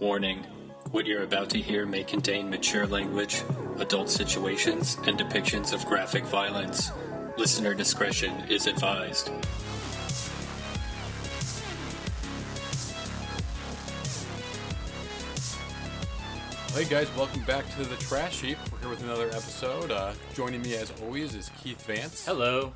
Warning What you're about to hear may contain mature language, adult situations, and depictions of graphic violence. Listener discretion is advised. Hey guys, welcome back to the Trash Heap. We're here with another episode. Uh, joining me as always is Keith Vance. Hello,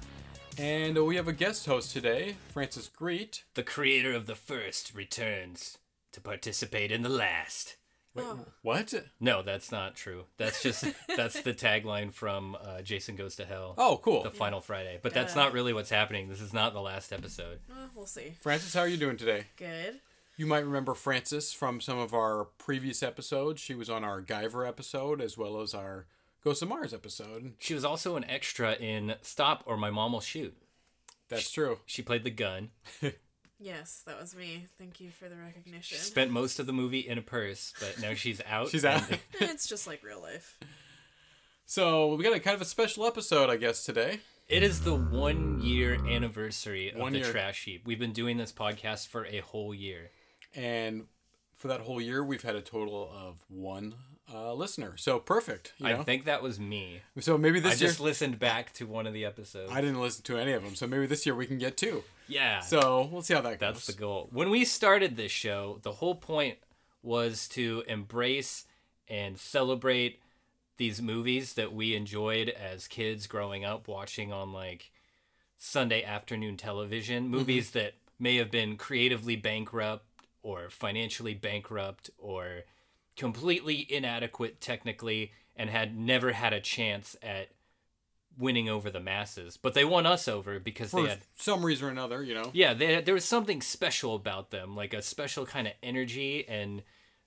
And uh, we have a guest host today, Francis Greet. the creator of the first returns to participate in the last. Wait, what? No, that's not true. That's just that's the tagline from uh, Jason Goes to Hell. Oh, cool. The final Friday, but that's Yeah. not really what's happening. This is not the last episode. Uh, we'll see. Francis, how are you doing today? Good. You might remember Francis from some of our previous episodes. She was on our Guyver episode as well as our Ghost of Mars episode. She was also an extra in Stop or My Mom Will Shoot. That's true. She played the gun. Yes, that was me. Thank you for the recognition. Spent most of the movie in a purse, but now she's out. She's out. it's just like real life. so we got a kind of a special episode, I guess, today. It is the one year anniversary of One the year. Trash Heap. We've been doing this podcast for a whole year. And for that whole year, we've had a total of one uh, listener. So perfect. You know? I think that was me. so maybe this I just listened back to one of the episodes. I didn't listen to any of them. So maybe this year we can get two. yeah. So we'll see how that goes. that's the goal. When we started this show, the whole point was to embrace and celebrate these movies that we enjoyed as kids growing up watching on like Sunday afternoon television, movies that may have been creatively bankrupt or financially bankrupt or completely inadequate technically and had never had a chance at winning over the masses. But they won us over because For they had some reason or another, you know. yeah, they, there was something special about them, like a special kind of energy, and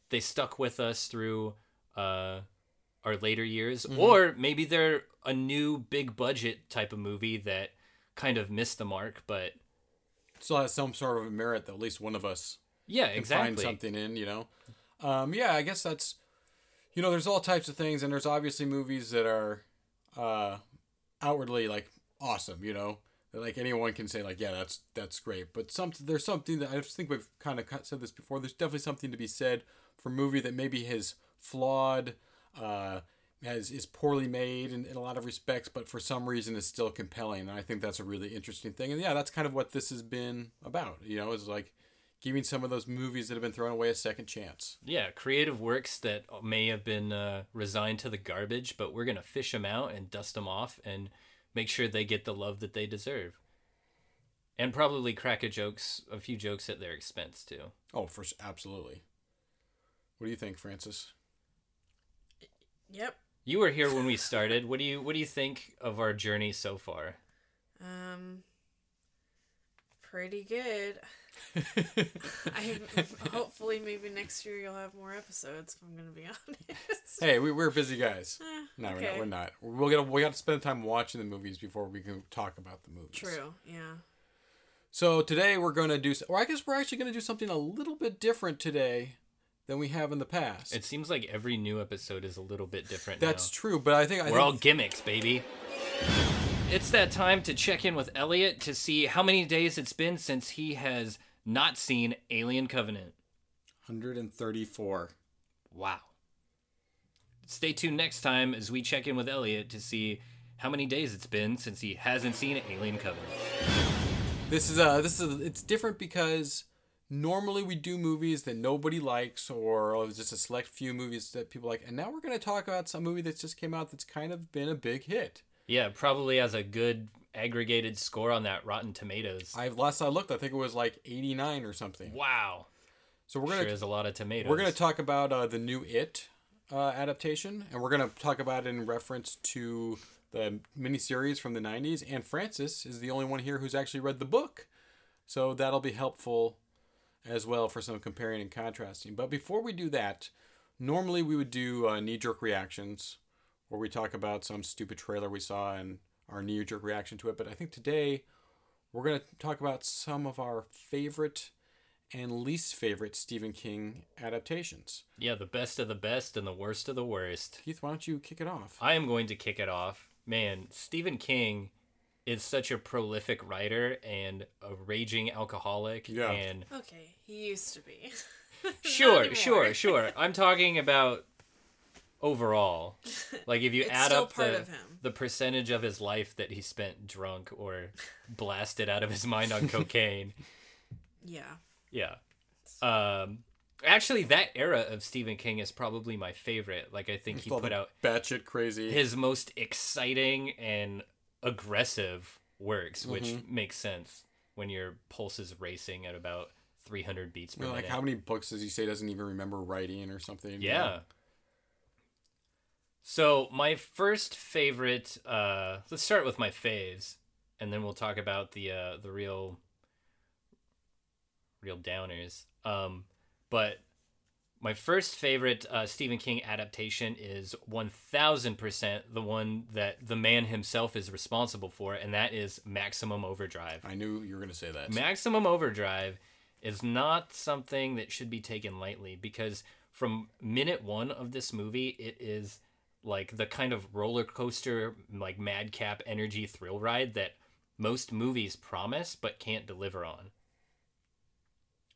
they stuck with us through uh, our later years. Or maybe they're a new big budget type of movie that kind of missed the mark, but Still has some sort of merit that at least one of us yeah, can exactly. find something in, you know. Um, yeah, I guess that's you know, there's all types of things and there's obviously movies that are uh outwardly like awesome, you know. Like anyone can say like, yeah, that's that's great. But some there's something that I think we've kind of said this before. There's definitely something to be said for a movie that maybe is flawed, uh, has is poorly made in, in a lot of respects, but for some reason is still compelling. And I think that's a really interesting thing. And yeah, that's kind of what this has been about. You know, is like giving some of those movies that have been thrown away a second chance. Yeah, creative works that may have been uh, resigned to the garbage, but we're gonna fish them out and dust them off and make sure they get the love that they deserve, and probably crack a jokes, a few jokes at their expense too. Oh, for absolutely. What do you think, Francis? Yep. You were here when we started. What do you What do you think of our journey so far? Um. Pretty good. I hopefully maybe next year you'll have more episodes. If I'm gonna be honest. Hey, we, we're busy guys. Eh, No, we're not. We're not. We'll get. We got to spend time watching the movies before we can talk about the movies. True. Yeah. So today we're going to do. Or I guess we're actually going to do something a little bit different today than we have in the past. It seems like every new episode is a little bit different. That's now. true, but I think I We're think, all gimmicks, baby. It's that time to check in with Elliot to see how many days it's been since he has not seen Alien Covenant. 134. Wow. Stay tuned next time as we check in with Elliot to see how many days it's been since he hasn't seen Alien Covenant. This is uh this is it's different because normally we do movies that nobody likes or oh, just a select few movies that people like, and now we're going to talk about some movie that just came out that's kind of been a big hit. Yeah, probably has a good aggregated score on that Rotten Tomatoes. I last I looked, I think it was like 89 or something. Wow. So we're gonna is a lot of tomatoes. we're gonna talk about uh, the new It uh, adaptation, and we're gonna talk about it in reference to the miniseries from the 90s. And Francis is the only one here who's actually read the book, so that'll be helpful as well for some comparing and contrasting. But before we do that, normally we would do uh, knee jerk reactions, where we talk about some stupid trailer we saw and our knee jerk reaction to it. But I think today we're going to talk about some of our favorite and least favorite Stephen King adaptations. Yeah, the best of the best and the worst of the worst. Keith, why don't you kick it off? I am going to kick it off. Man, Stephen King is such a prolific writer and a raging alcoholic Yeah. and Okay, he used to be. Sure, sure, sure. I'm talking about overall. Like if you It's add up the the percentage of his life that he spent drunk or blasted out of his mind on cocaine. Yeah. Yeah. Um actually that era of Stephen King is probably my favorite. Like I think he put the out batshit crazy. his most exciting and aggressive works, which Mm-hmm. makes sense when your pulse is racing at about 300 beats per You know, like minute. how many books does he say doesn't even remember writing or something? you Yeah. know? So my first favorite, uh, let's start with my faves, and then we'll talk about the uh, the real, real downers. Um, but my first favorite uh, Stephen King adaptation is one thousand percent the one that the man himself is responsible for, and that is Maximum Overdrive. I knew you were gonna say that. Maximum Overdrive is not something that should be taken lightly because from minute one of this movie, it is like the kind of roller coaster, like madcap energy thrill ride that most movies promise but can't deliver on.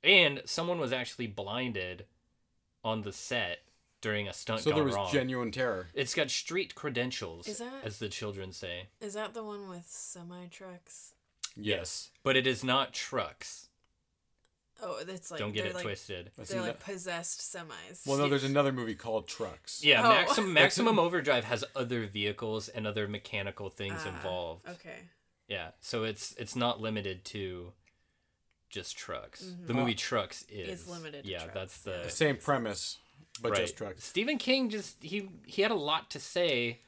And someone was actually blinded on the set during a stunt so gone there was wrong. genuine terror. it's got street credentials, Is that- as the children say. Is that the one with semi trucks? Yes. But it is not trucks. Oh, it's like Don't get it like, twisted. They're like that. possessed semis. Well, no, there's another movie called Trucks. Yeah, Oh. Maximum Maximum Overdrive has other vehicles and other mechanical things Ah, involved. Okay. Yeah, so it's it's not limited to just trucks. The movie Trucks is Is limited to Yeah, trucks, that's the. The same premise, but right. just trucks. Stephen King just he he had a lot to say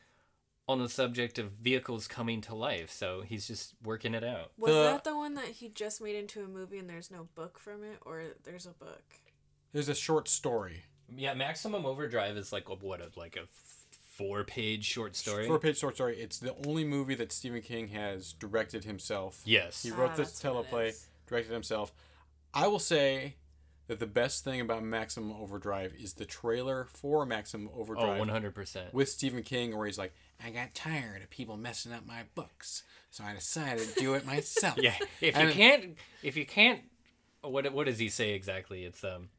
on the subject of vehicles coming to life, so he's just working it out. Was The- that the one that he just made into a movie and there's no book from it, or there's a book? There's a short story, Yeah, Maximum Overdrive is like a, what a like a four page short story. four page short story. It's the only movie that Stephen King has directed himself. yes. He wrote Ah, this that's what it teleplay, directed himself. I will say that the best thing about Maximum Overdrive is the trailer for Maximum Oh, Overdrive 100%. with Stephen King, where he's like, "I got tired of people messing up my books, so I decided to do it myself." Yeah, if you can't, if you can't, what what does he say exactly? It's um,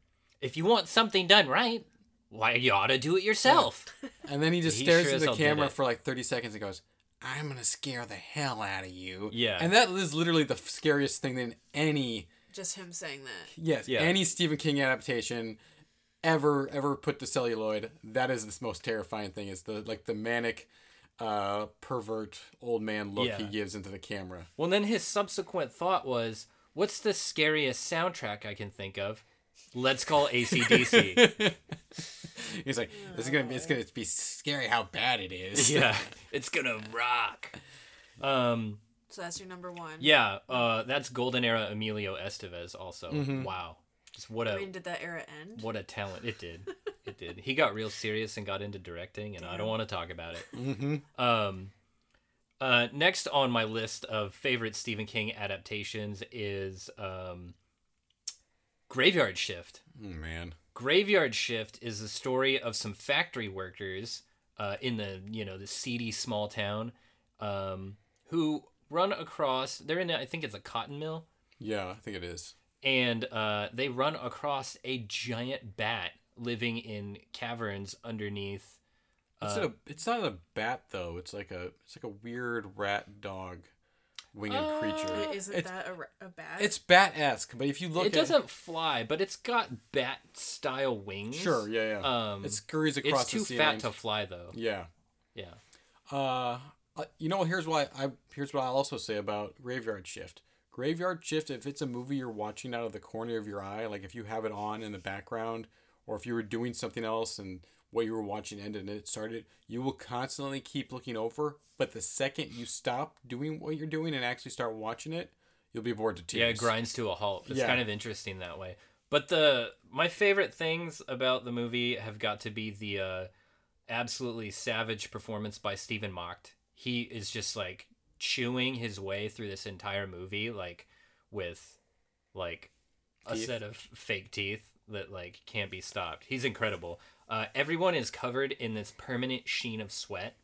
if you want something done right, why you ought to do it yourself. And then he just He stares sure at the camera for like 30 seconds and goes, I'm going to scare the hell out of you. Yeah. And that is literally the scariest thing in any, Just him saying that. yes, Yeah. any Stephen King adaptation ever, ever put to celluloid. That is the most terrifying thing is the, like the manic, uh, pervert old man look he gives into the camera. Well, then his subsequent thought was, "What's the scariest soundtrack I can think of? Let's call AC/DC." He's like, this is going to be, it's going to be scary how bad it is. yeah, it's gonna rock. Um, So that's your number one. yeah, uh, that's golden era Emilio Estevez. Also, Mm-hmm. wow, just what a I mean, did that era end? what a talent it did it did he got real serious and got into directing and i don't want to talk about it Mm-hmm. um uh next on my list of favorite stephen king adaptations is um graveyard shift Oh, man. graveyard shift is the story of some factory workers uh in the you know the seedy small town um who run across they're in a, i think it's a cotton mill Yeah, I think it is. and uh, they run across a giant bat living in caverns underneath. It's, Uh, a, it's not a bat though. It's like a it's like a weird rat dog winged Uh, creature. Wait, isn't it's, that a, a bat? it's bat esque, but if you look it at doesn't fly, but it's got bat style wings. sure, yeah, yeah. Um, it scurries across the battery. It's too the fat to fly though. Yeah. Yeah. Uh, uh, you know, here's why I here's what I'll also say about Graveyard Shift. Graveyard Shift, if it's a movie you're watching out of the corner of your eye, like if you have it on in the background, or if you were doing something else and what you were watching ended and it started, you will constantly keep looking over. But the second you stop doing what you're doing and actually start watching it, you'll be bored to tears. Yeah, it grinds to a halt. It's Yeah. kind of interesting that way. But the my favorite things about the movie have got to be the uh, absolutely savage performance by Stephen Macht. He is just like chewing his way through this entire movie, like with like a Teeth. set of fake teeth that like can't be stopped. He's incredible. Uh, everyone is covered in this permanent sheen of sweat,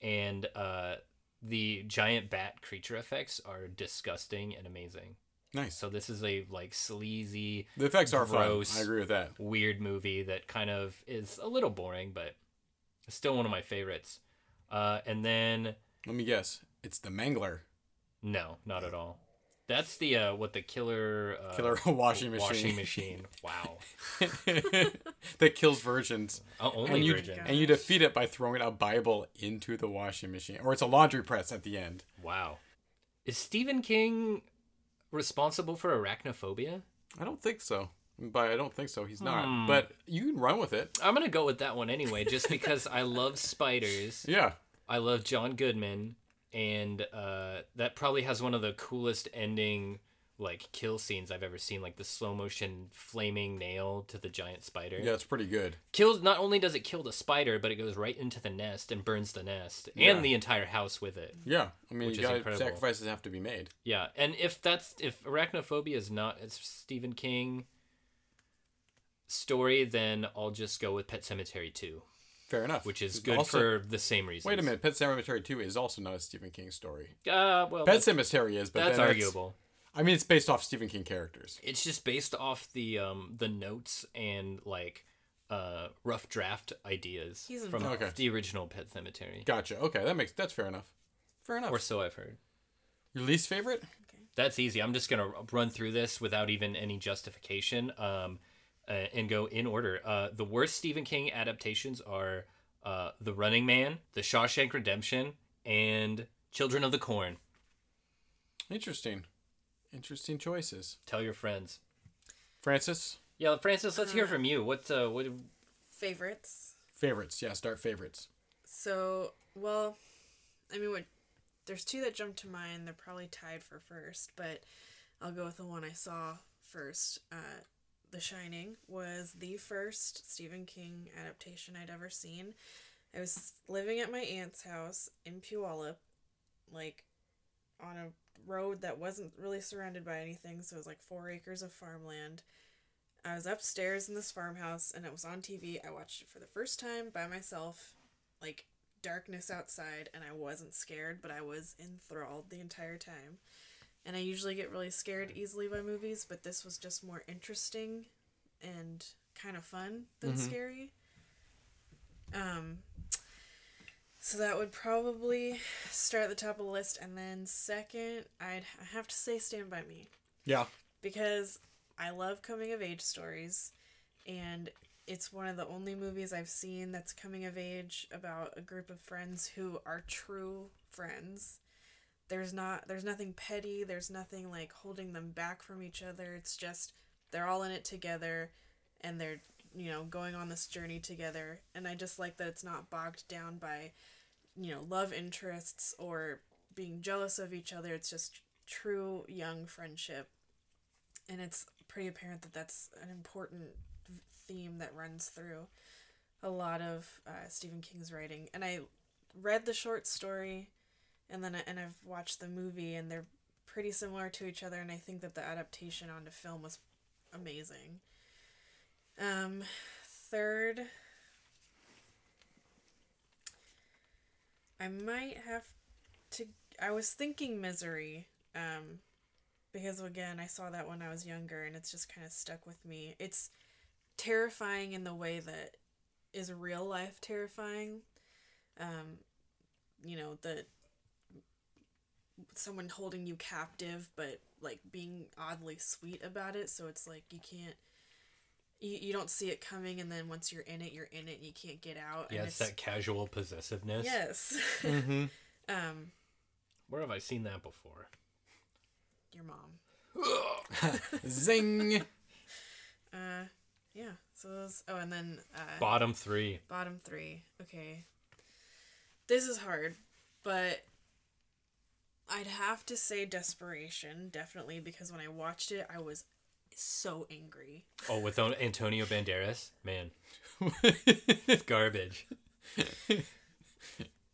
and uh, the giant bat creature effects are disgusting and amazing. Nice. So this is a like sleazy, The effects are Gross. fun. I agree with that. weird movie that kind of is a little boring, but still one of my favorites. Uh, and then Let me guess. It's the Mangler. no, not at all. That's the uh, what the killer uh, Killer washing machine. washing machine. Wow, that kills virgins. Uh, only and you, virgin. and you defeat it by throwing a Bible into the washing machine. Or it's a laundry press at the end. Wow, is Stephen King responsible for arachnophobia? I don't think so. But I don't think so. He's not. Hmm. But you can run with it. I'm gonna go with that one anyway, just because I love spiders. Yeah. I love John Goodman, and uh, that probably has one of the coolest ending like kill scenes I've ever seen, like the slow motion flaming nail to the giant spider. Yeah, it's pretty good. Kills not only does it kill the spider, but it goes right into the nest and burns the nest Yeah. and the entire house with it. Yeah. I mean, Which you is gotta, incredible. sacrifices have to be made. Yeah, and if that's if arachnophobia is not a Stephen King story, then I'll just go with Pet Sematary 2, Fair enough. which is good Also- for the same reason. Wait a minute. Pet Sematary 2 is also not a Stephen King story. Uh, well, Pet Sematary is, but that's then arguable. I mean, it's based off Stephen King characters. it's just based off the um the notes and like uh rough draft ideas He's from. Okay. the original Pet Sematary. Gotcha. Okay, that makes that's fair enough. Fair enough. Or so I've heard. Your least favorite? Okay. That's easy. I'm just gonna run through this without even any justification, um, uh, and go in order. Uh, the worst Stephen King adaptations are uh, The Running Man, The Shawshank Redemption, and Children of the Corn. Interesting. Interesting choices. Tell your friends. Francis, Yeah, Francis, let's hear from you. What uh, what Favorites. favorites. Yeah, start favorites. So, well, I mean, what? There's two that jump to mind. They're probably tied for first, but I'll go with the one I saw first. Uh, the Shining was the first Stephen King adaptation I'd ever seen. I was living at my aunt's house in Puyallup, like on a road that wasn't really surrounded by anything, so it was like four acres of farmland. I was upstairs in this farmhouse and it was on TV. I watched it for the first time by myself, like darkness outside, and I wasn't scared, but I was enthralled the entire time. And I usually get really scared easily by movies, but this was just more interesting and kind of fun than scary. Um, so that would probably start at the top of the list, and then second, I'd I have to say Stand by Me Yeah. because I love coming of age stories and it's one of the only movies I've seen that's coming of age about a group of friends who are true friends. There's not there's nothing petty, there's nothing like holding them back from each other. It's just they're all in it together and they're, you know, going on this journey together. And I just like that it's not bogged down by, you know, love interests or being jealous of each other. It's just true young friendship and it's pretty apparent that that's an important theme that runs through a lot of uh, Stephen King's writing. And I read the short story, and then I, and I've watched the movie, and they're pretty similar to each other. And I think that the adaptation onto film was amazing. Um, third, I might have to. I was thinking Misery. Um, because again i saw that when i was younger and it's just kind of stuck with me it's terrifying in the way that is real life terrifying um you know the someone holding you captive but like being oddly sweet about it so it's like you can't you, you don't see it coming and then once you're in it you're in it and you can't get out yeah, and it's that casual possessiveness. yes Mm-hmm. um Where have I seen that before? your mom Zing. uh yeah so those oh and then uh Bottom three. Bottom three. Okay. This is hard, but I'd have to say Desperation, definitely, because when I watched it, I was so angry. Oh, with Antonio Banderas, man, it's garbage.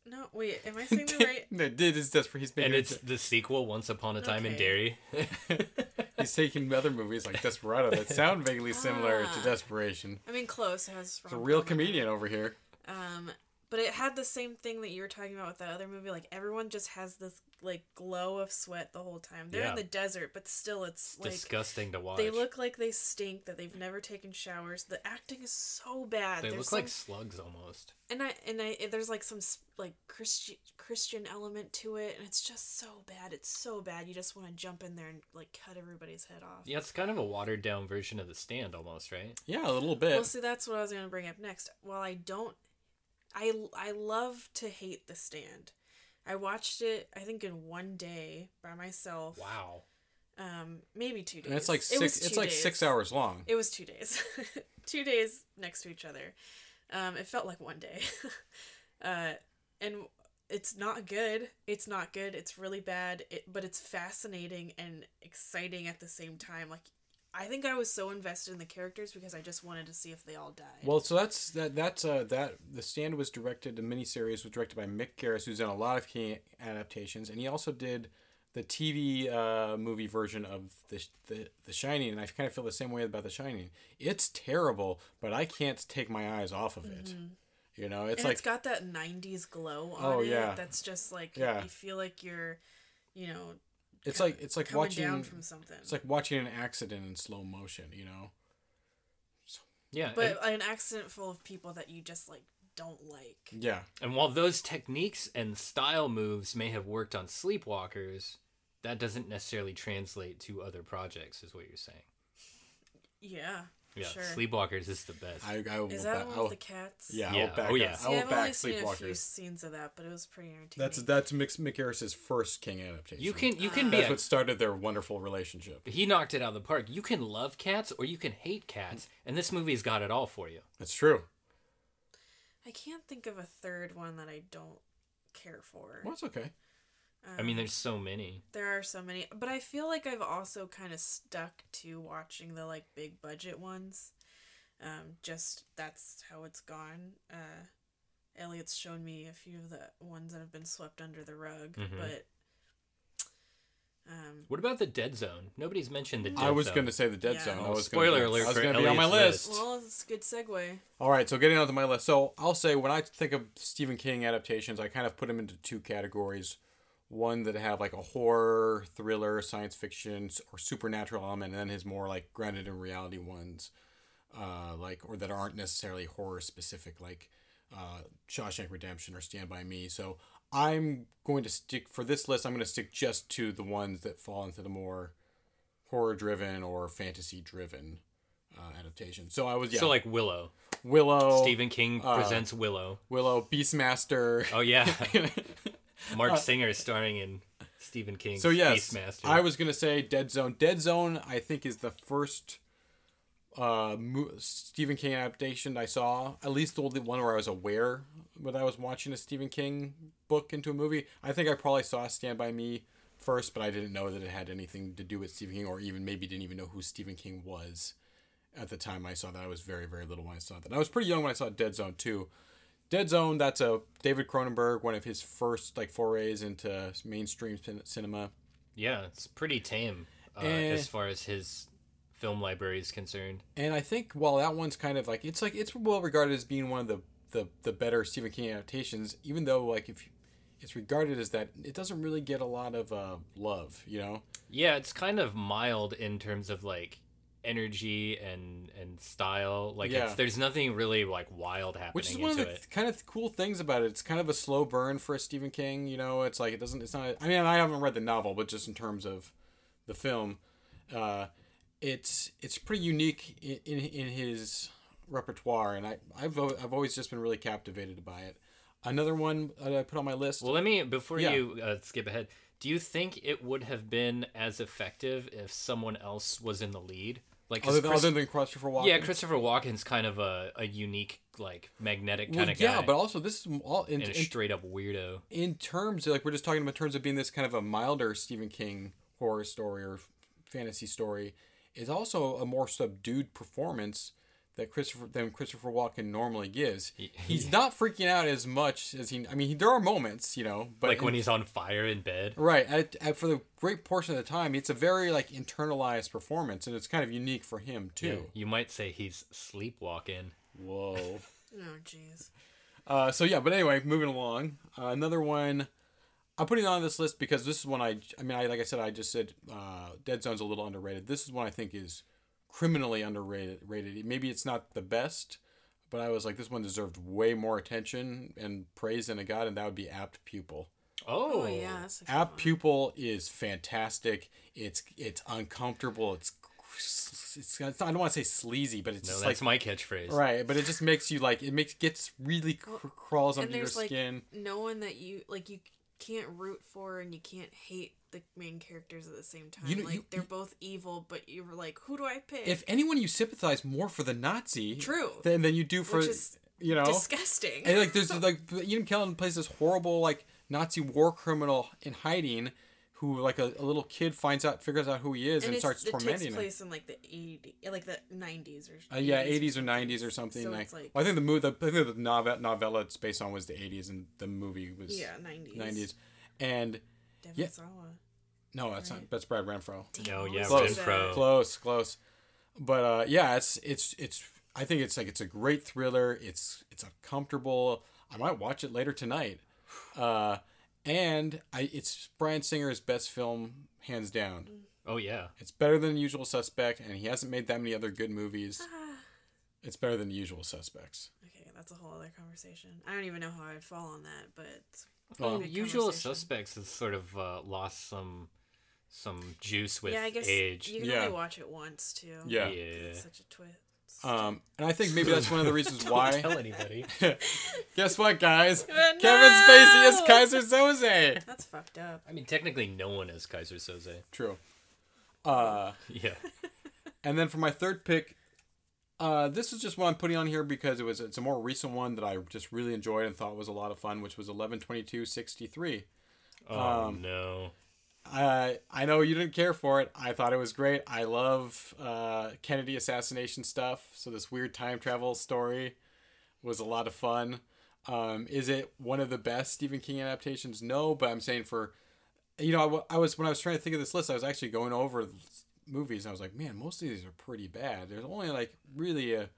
No, wait, am I saying the right? no, did is desperate. He's making. And it's the sequel, Once Upon a Time in Okay. Derry. he's taking other movies like Desperado that sound vaguely similar Ah. to Desperation. I mean, close. It has It's a real comedian over here. Um, but it had the same thing that you were talking about with that other movie. Like everyone just has this like glow of sweat the whole time. They're Yeah. in the desert, but still, it's like Disgusting to watch. they look like they stink. That they've never taken showers. The acting is so bad. They There's look some, like slugs almost. and I and I there's like some like Christian Christian element to it, and it's just so bad. It's so bad. You just want to jump in there and like cut everybody's head off. Yeah, it's kind of a watered down version of the stand almost, right? Yeah, a little bit. Well, see, that's what I was going to bring up next. While I don't, I I love to hate The Stand. I watched it, I think, in one day by myself. Wow. Um, maybe two days. and it's like It was six. It's like days. six hours long. It was two days, two days next to each other. Um, it felt like one day. uh, and it's not good. It's not good. It's really bad. It, but it's fascinating and exciting at the same time. Like, I think I was so invested in the characters because I just wanted to see if they all died. Well, so that's that. That's uh, that. The Stand was directed. The miniseries was directed by Mick Garris, who's done a lot of key adaptations, and he also did the TV uh, movie version of the, the The Shining. And I kind of feel the same way about The Shining. It's terrible, but I can't take my eyes off of it. You know, it's and like it's got that 90s glow on Oh, it yeah. that's just like Yeah. you feel like you're you know it's like it's like watching down from something it's like watching an accident in slow motion. You know. Yeah. but and, an accident full of people that you just like don't like Yeah. and while those techniques and style moves may have worked on Sleepwalkers, that doesn't necessarily translate to other projects, is what you're saying. yeah Yeah. sure Sleepwalkers is the best. I I will. is that back- one I will- with the cats yeah, oh, Yeah. I will back Oh, yeah. I See, will I've back only seen a few Sleepwalkers. scenes of that, but it was pretty entertaining. That's that's Mick, Mick Garris's first King adaptation. You can you can be That's a, what started their wonderful relationship. he knocked it out of the park. You can love cats or you can hate cats, and this movie's got it all for you. That's true. I can't think of a third one that I don't care for. Well, it's okay. I mean, there's so many. There are so many, but I feel like I've also kind of stuck to watching the like big budget ones. Um, just that's how it's gone. Uh, Elliot's shown me a few of the ones that have been swept under the rug, Mhm. but um, What about the Dead Zone? Nobody's mentioned the Dead Zone. I was going to say the Dead Yeah. Zone. I Oh, was spoiler gonna, alert I was for going to be on my Elliot's list. well, it's a good segue. All right, so getting onto my list. So I'll say when I think of Stephen King adaptations, I kind of put them into two categories. One that have like a horror, thriller, science fiction, or supernatural element, and then his more like grounded in reality ones, uh, like or that aren't necessarily horror specific, like uh, Shawshank Redemption or Stand by Me. So I'm going to stick for this list. I'm going to stick just to the ones that fall into the more horror driven or fantasy driven uh, adaptation. So I was yeah, So like Willow. Willow, Stephen King uh, presents Willow. Willow, Beastmaster. Oh yeah, Marc Singer is starring in Stephen King's Uh, so yes, Beastmaster. I was gonna say Dead Zone. Dead Zone, I think, is the first uh mo- Stephen King adaptation I saw. At least the only one where I was aware that I was watching a Stephen King book into a movie. I think I probably saw Stand by Me first, but I didn't know that it had anything to do with Stephen King, or even maybe didn't even know who Stephen King was at the time I saw that. I was very very little when I saw that. I was pretty young when I saw Dead Zone too. Dead Zone, that's a David Cronenberg, one of his first like forays into mainstream cin- cinema. yeah, it's pretty tame uh, Eh. as far as his film library is concerned. And I think while that one's kind of like it's like it's well regarded as being one of the the, the better Stephen King adaptations, even though like if it's regarded as that, it doesn't really get a lot of uh, love, you know. Yeah, it's kind of mild in terms of like energy and and style. Like Yeah. it's, there's nothing really like wild happening Which is one of the it. kind of cool things about it. It's kind of a slow burn for a Stephen King. You know, it's like it doesn't. It's not. I mean, I haven't read the novel, but just in terms of the film, uh, it's it's pretty unique in, in, in his repertoire, and I I've I've always just been really captivated by it. Another one that I put on my list. Well, let me before Yeah. you uh, skip ahead. Do you think it would have been as effective if someone else was in the lead? Like other, than Chris- other than Christopher Walken. yeah, Christopher Walken's kind of a, a unique, like magnetic Well, kind of guy. yeah, but also this is all in, in, straight up weirdo. in terms like we're just talking about in terms of being this kind of a milder Stephen King horror story or fantasy story is also a more subdued performance that Christopher than Christopher Walken normally gives. He's not freaking out as much as he. I mean, he, there are moments, you know, but Like when he's on fire in bed. right at, at, for the great portion of the time, it's a very like internalized performance, and it's kind of unique for him too. You might say he's sleepwalking. Whoa. Oh jeez. Uh, so yeah, but anyway, moving along. Uh, another one. I'm putting it on this list because this is one I. I mean, I like I said, I just said uh, Dead Zone's a little underrated. This is one I think is criminally underrated. Rated. Maybe it's not the best, but I was like, this one deserved way more attention and praise than it got, and that would be Apt Pupil. Oh, Oh yeah, that's a good App one. Pupil is fantastic. It's it's uncomfortable. It's it's, it's I don't want to say sleazy, but it's No, just that's like my catchphrase, right. But it just makes you like it makes gets really cr- crawls and under your there's like skin. no one that you like you can't root for and you can't hate the main characters at the same time. You know- like you- they're you- both evil, but you were like, who do I pick? If anyone, you sympathize more for the Nazi, True. than than you do for you know. disgusting. And like there's like Ian McKellen plays this horrible like Nazi war criminal in hiding, who like a, a little kid finds out figures out who he is and, and starts it tormenting takes him. place in like the 80 like the 90s or Uh, yeah, 80s or nineties or something. So like, it's like well, I think the movie, the, I think the novella, novella it's based on was the eighties, and the movie was yeah 90s nineties. And Devon Yeah. Sawa. no, that's not that's Brad Renfro. No, yeah, Close. Renfro. Close, close. But uh, yeah, it's it's it's. I think it's like it's a great thriller. It's it's a comfortable. I might watch it later tonight. Uh, and I it's Bryan Singer's best film hands down. Oh yeah. It's better than Usual Suspect, and he hasn't made that many other good movies. Ah. It's better than Usual Suspects. Okay, that's a whole other conversation. I don't even know how I'd fall on that, but Well, Good Usual. Suspects has sort of uh, lost some some juice with yeah, I guess age. you can Yeah. only watch it once too. Yeah. Yeah. It's such a twist. Um, and I think maybe that's one of the reasons Don't why. tell anybody. Guess what, guys? Kevin Spacey is! Keyser Söze. That's fucked up. I mean, technically, no one is Keyser Söze. True. Uh, Yeah. and then for my third pick, uh, this is just what I'm putting on here because it was it's a more recent one that I just really enjoyed and thought was a lot of fun, which was eleven twenty two sixty three. Oh Um, no. I I know you didn't care for it. I thought it was great. I love uh, Kennedy assassination stuff. So this weird time travel story was a lot of fun. Um, is it one of the best Stephen King adaptations? No, but I'm saying for you know I, w- I was when I was trying to think of this list, I was actually going over movies. And I was like, man, most of these are pretty bad. There's only like really a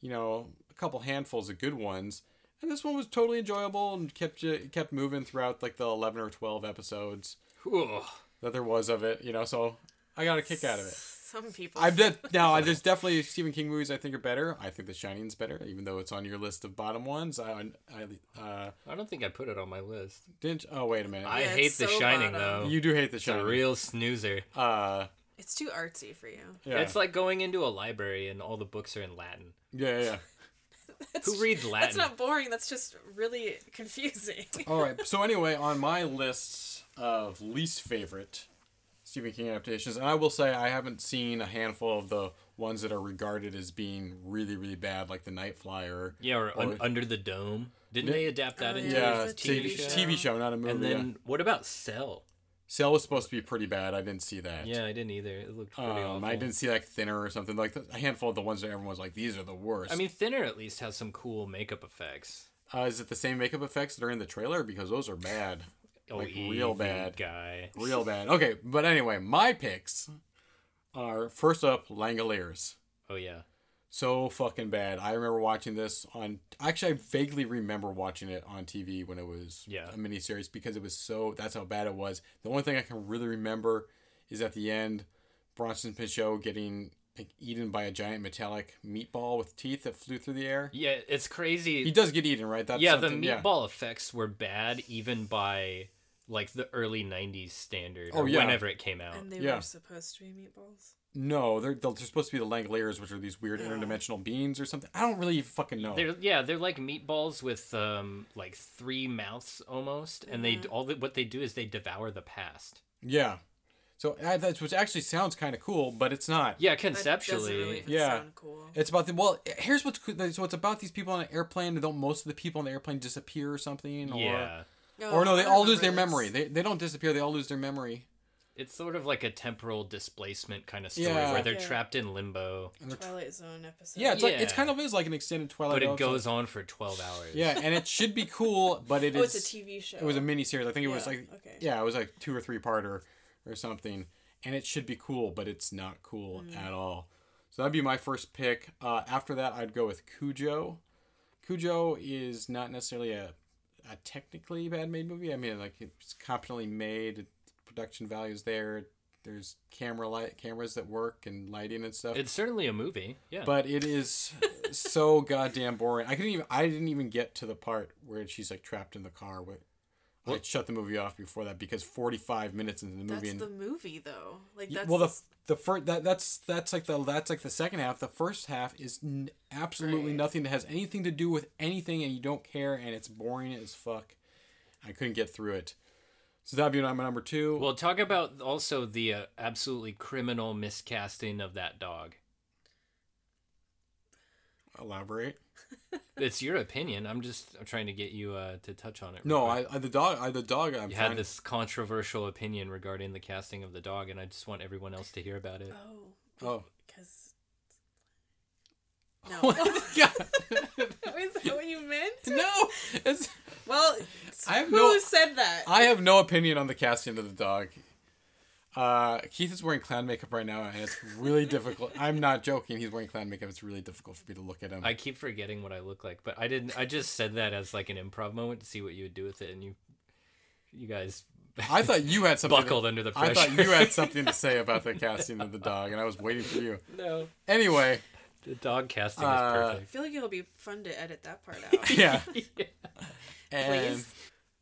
you know a couple handfuls of good ones. And this one was totally enjoyable and kept you kept moving throughout like the eleven or twelve episodes Ugh. that there was of it, you know. So I got a kick out of it. Some people. I did now. I there's definitely Stephen King movies I think are better. I think The Shining's better, even though it's on your list of bottom ones. I I uh, I don't think I put it on my list. didn't. Oh wait a minute. I Yeah, hate The so Shining bottom. though. you do hate The it's a Shining. real snoozer. Uh, It's too artsy for you. yeah. It's like going into a library and all the books are in Latin. yeah, yeah, yeah. That's, Who reads Latin? That's not boring. That's just really confusing. All right. So anyway, on my list of least favorite Stephen King adaptations, and I will say I haven't seen a handful of the ones that are regarded as being really, really bad, like The Night Flyer. Yeah, or, un- Under the Dome. Didn't Yeah. they adapt that Oh, into Yeah, a TV, TV, show? TV show, not a movie. And yeah. then what about Cell? Cell was supposed to be pretty bad. I didn't see that. Yeah, I didn't either. It looked pretty Um, awful. I didn't see like Thinner or something like a handful of the ones that everyone was like, these are the worst. I mean, Thinner at least has some cool makeup effects. uh, is it the same makeup effects that are in the trailer? Because those are bad, Oh, Like, real bad. guy. real bad. Okay, but anyway, my picks are first up Langoliers. Oh yeah. So fucking bad. I remember watching this on. Actually, I vaguely remember watching it on TV when it was Yeah. a miniseries because it was so. That's how bad it was. The only thing I can really remember is at the end, Bronson Pinchot getting like, eaten by a giant metallic meatball with teeth that flew through the air. Yeah, it's crazy. He does get eaten, right? That's yeah, the something- yeah. meatball effects were bad even by like the early '90s standard, Oh, or yeah. whenever it came out. and they Yeah. were supposed to be meatballs. No, they're they're supposed to be the Langoliers, which are these weird Oh. interdimensional beings or something. I don't really fucking know. They're yeah, they're like meatballs with um like three mouths almost, and they all the, what they do is they devour the past. Yeah. So uh, that's which actually sounds kind of cool, but it's not. Yeah, That doesn't conceptually. really even yeah. sound cool. It's about the well. Here's what's cool. So it's about these people on an airplane. and Don't most of the people on the airplane disappear or something? Or, yeah, Or no, they all lose their remember memory. They, they don't disappear. They all lose their memory. It's sort of like a temporal displacement kind of story Yeah. where they're Yeah. trapped in limbo, Twilight Zone episode. Yeah, it's like it's Yeah. kind of is like an extended Twilight. Zone. But it episode. goes on for twelve hours. Yeah, and it should be cool, but it Oh, is. it's a TV show. It was a mini series. I think it was Yeah, like okay. yeah, it was like two or three parter or something, and it should be cool, but it's not cool Mm. at all. So that'd be my first pick. Uh, after that, I'd go with Cujo, Cujo is not necessarily a, a technically bad made movie. I mean, like it's competently made. Production values there. There's camera light cameras that work and lighting and stuff. It's certainly a movie. Yeah. but it is so goddamn boring. I couldn't even. I didn't even get to the part where she's like trapped in the car. With I What? shut the movie off before that because 45 minutes into the movie. That's and, the movie though. Like that's well, the the the first that that's that's like the that's like the second half. The first half is n- absolutely Right. nothing that has anything to do with anything, and you don't care, and it's boring as fuck. I couldn't get through it. So that'd be my number two. well, talk about also the uh, absolutely criminal miscasting of that dog. Elaborate. It's your opinion. I'm just I'm trying to get you uh, to touch on it. No. I, I the dog. I the dog. I'm You had fine- this controversial opinion regarding the casting of the dog, and I just want everyone else to hear about it. oh Oh. Because no. Oh god. Is that what you meant? no, it's, Well, I have who no- said that? I have no opinion on the casting of the dog. Uh, Keith is wearing clown makeup right now, and it's really difficult. I'm not joking. He's wearing clown makeup. It's really difficult for me to look at him. I keep forgetting what I look like, but I didn't. I just said that as like an improv moment to see what you would do with it, and you, you guys I thought you had something. buckled under the I thought you had something to say about the casting of the dog, and I was waiting for you. no, Anyway, the dog casting Uh, is perfect. I feel like it'll be fun to edit that part out. yeah. Yeah. And, Please.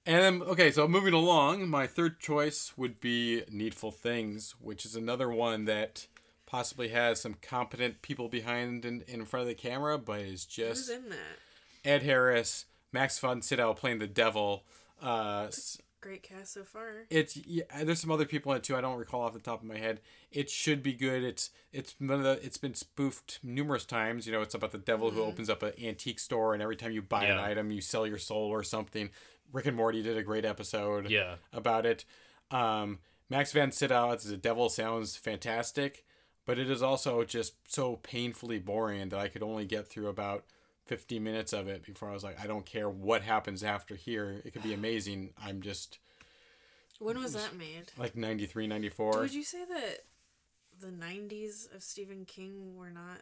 and then, okay, so moving along, my third choice would be Needful Things, which is another one that possibly has some competent people behind in, in front of the camera, but is Who's just in that? Ed Harris, Max von Sydow playing the devil. Uh, s- Great cast so far. it's yeah, there's some other people in it too. I don't recall off the top of my head. It should be good. It's it's one of the it's been spoofed numerous times. You know, it's about the devil who opens up an antique store, and every time you buy an item, you sell your soul or something. Rick and Morty did a great episode Yeah. about it. Um, Max von Sydow as the devil sounds fantastic, but it is also just so painfully boring that I could only get through about 50 minutes of it before I was like, I don't care what happens after here. It could be amazing. I'm just When was that made? like 93, 94. Would you say that the '90s of Stephen King were not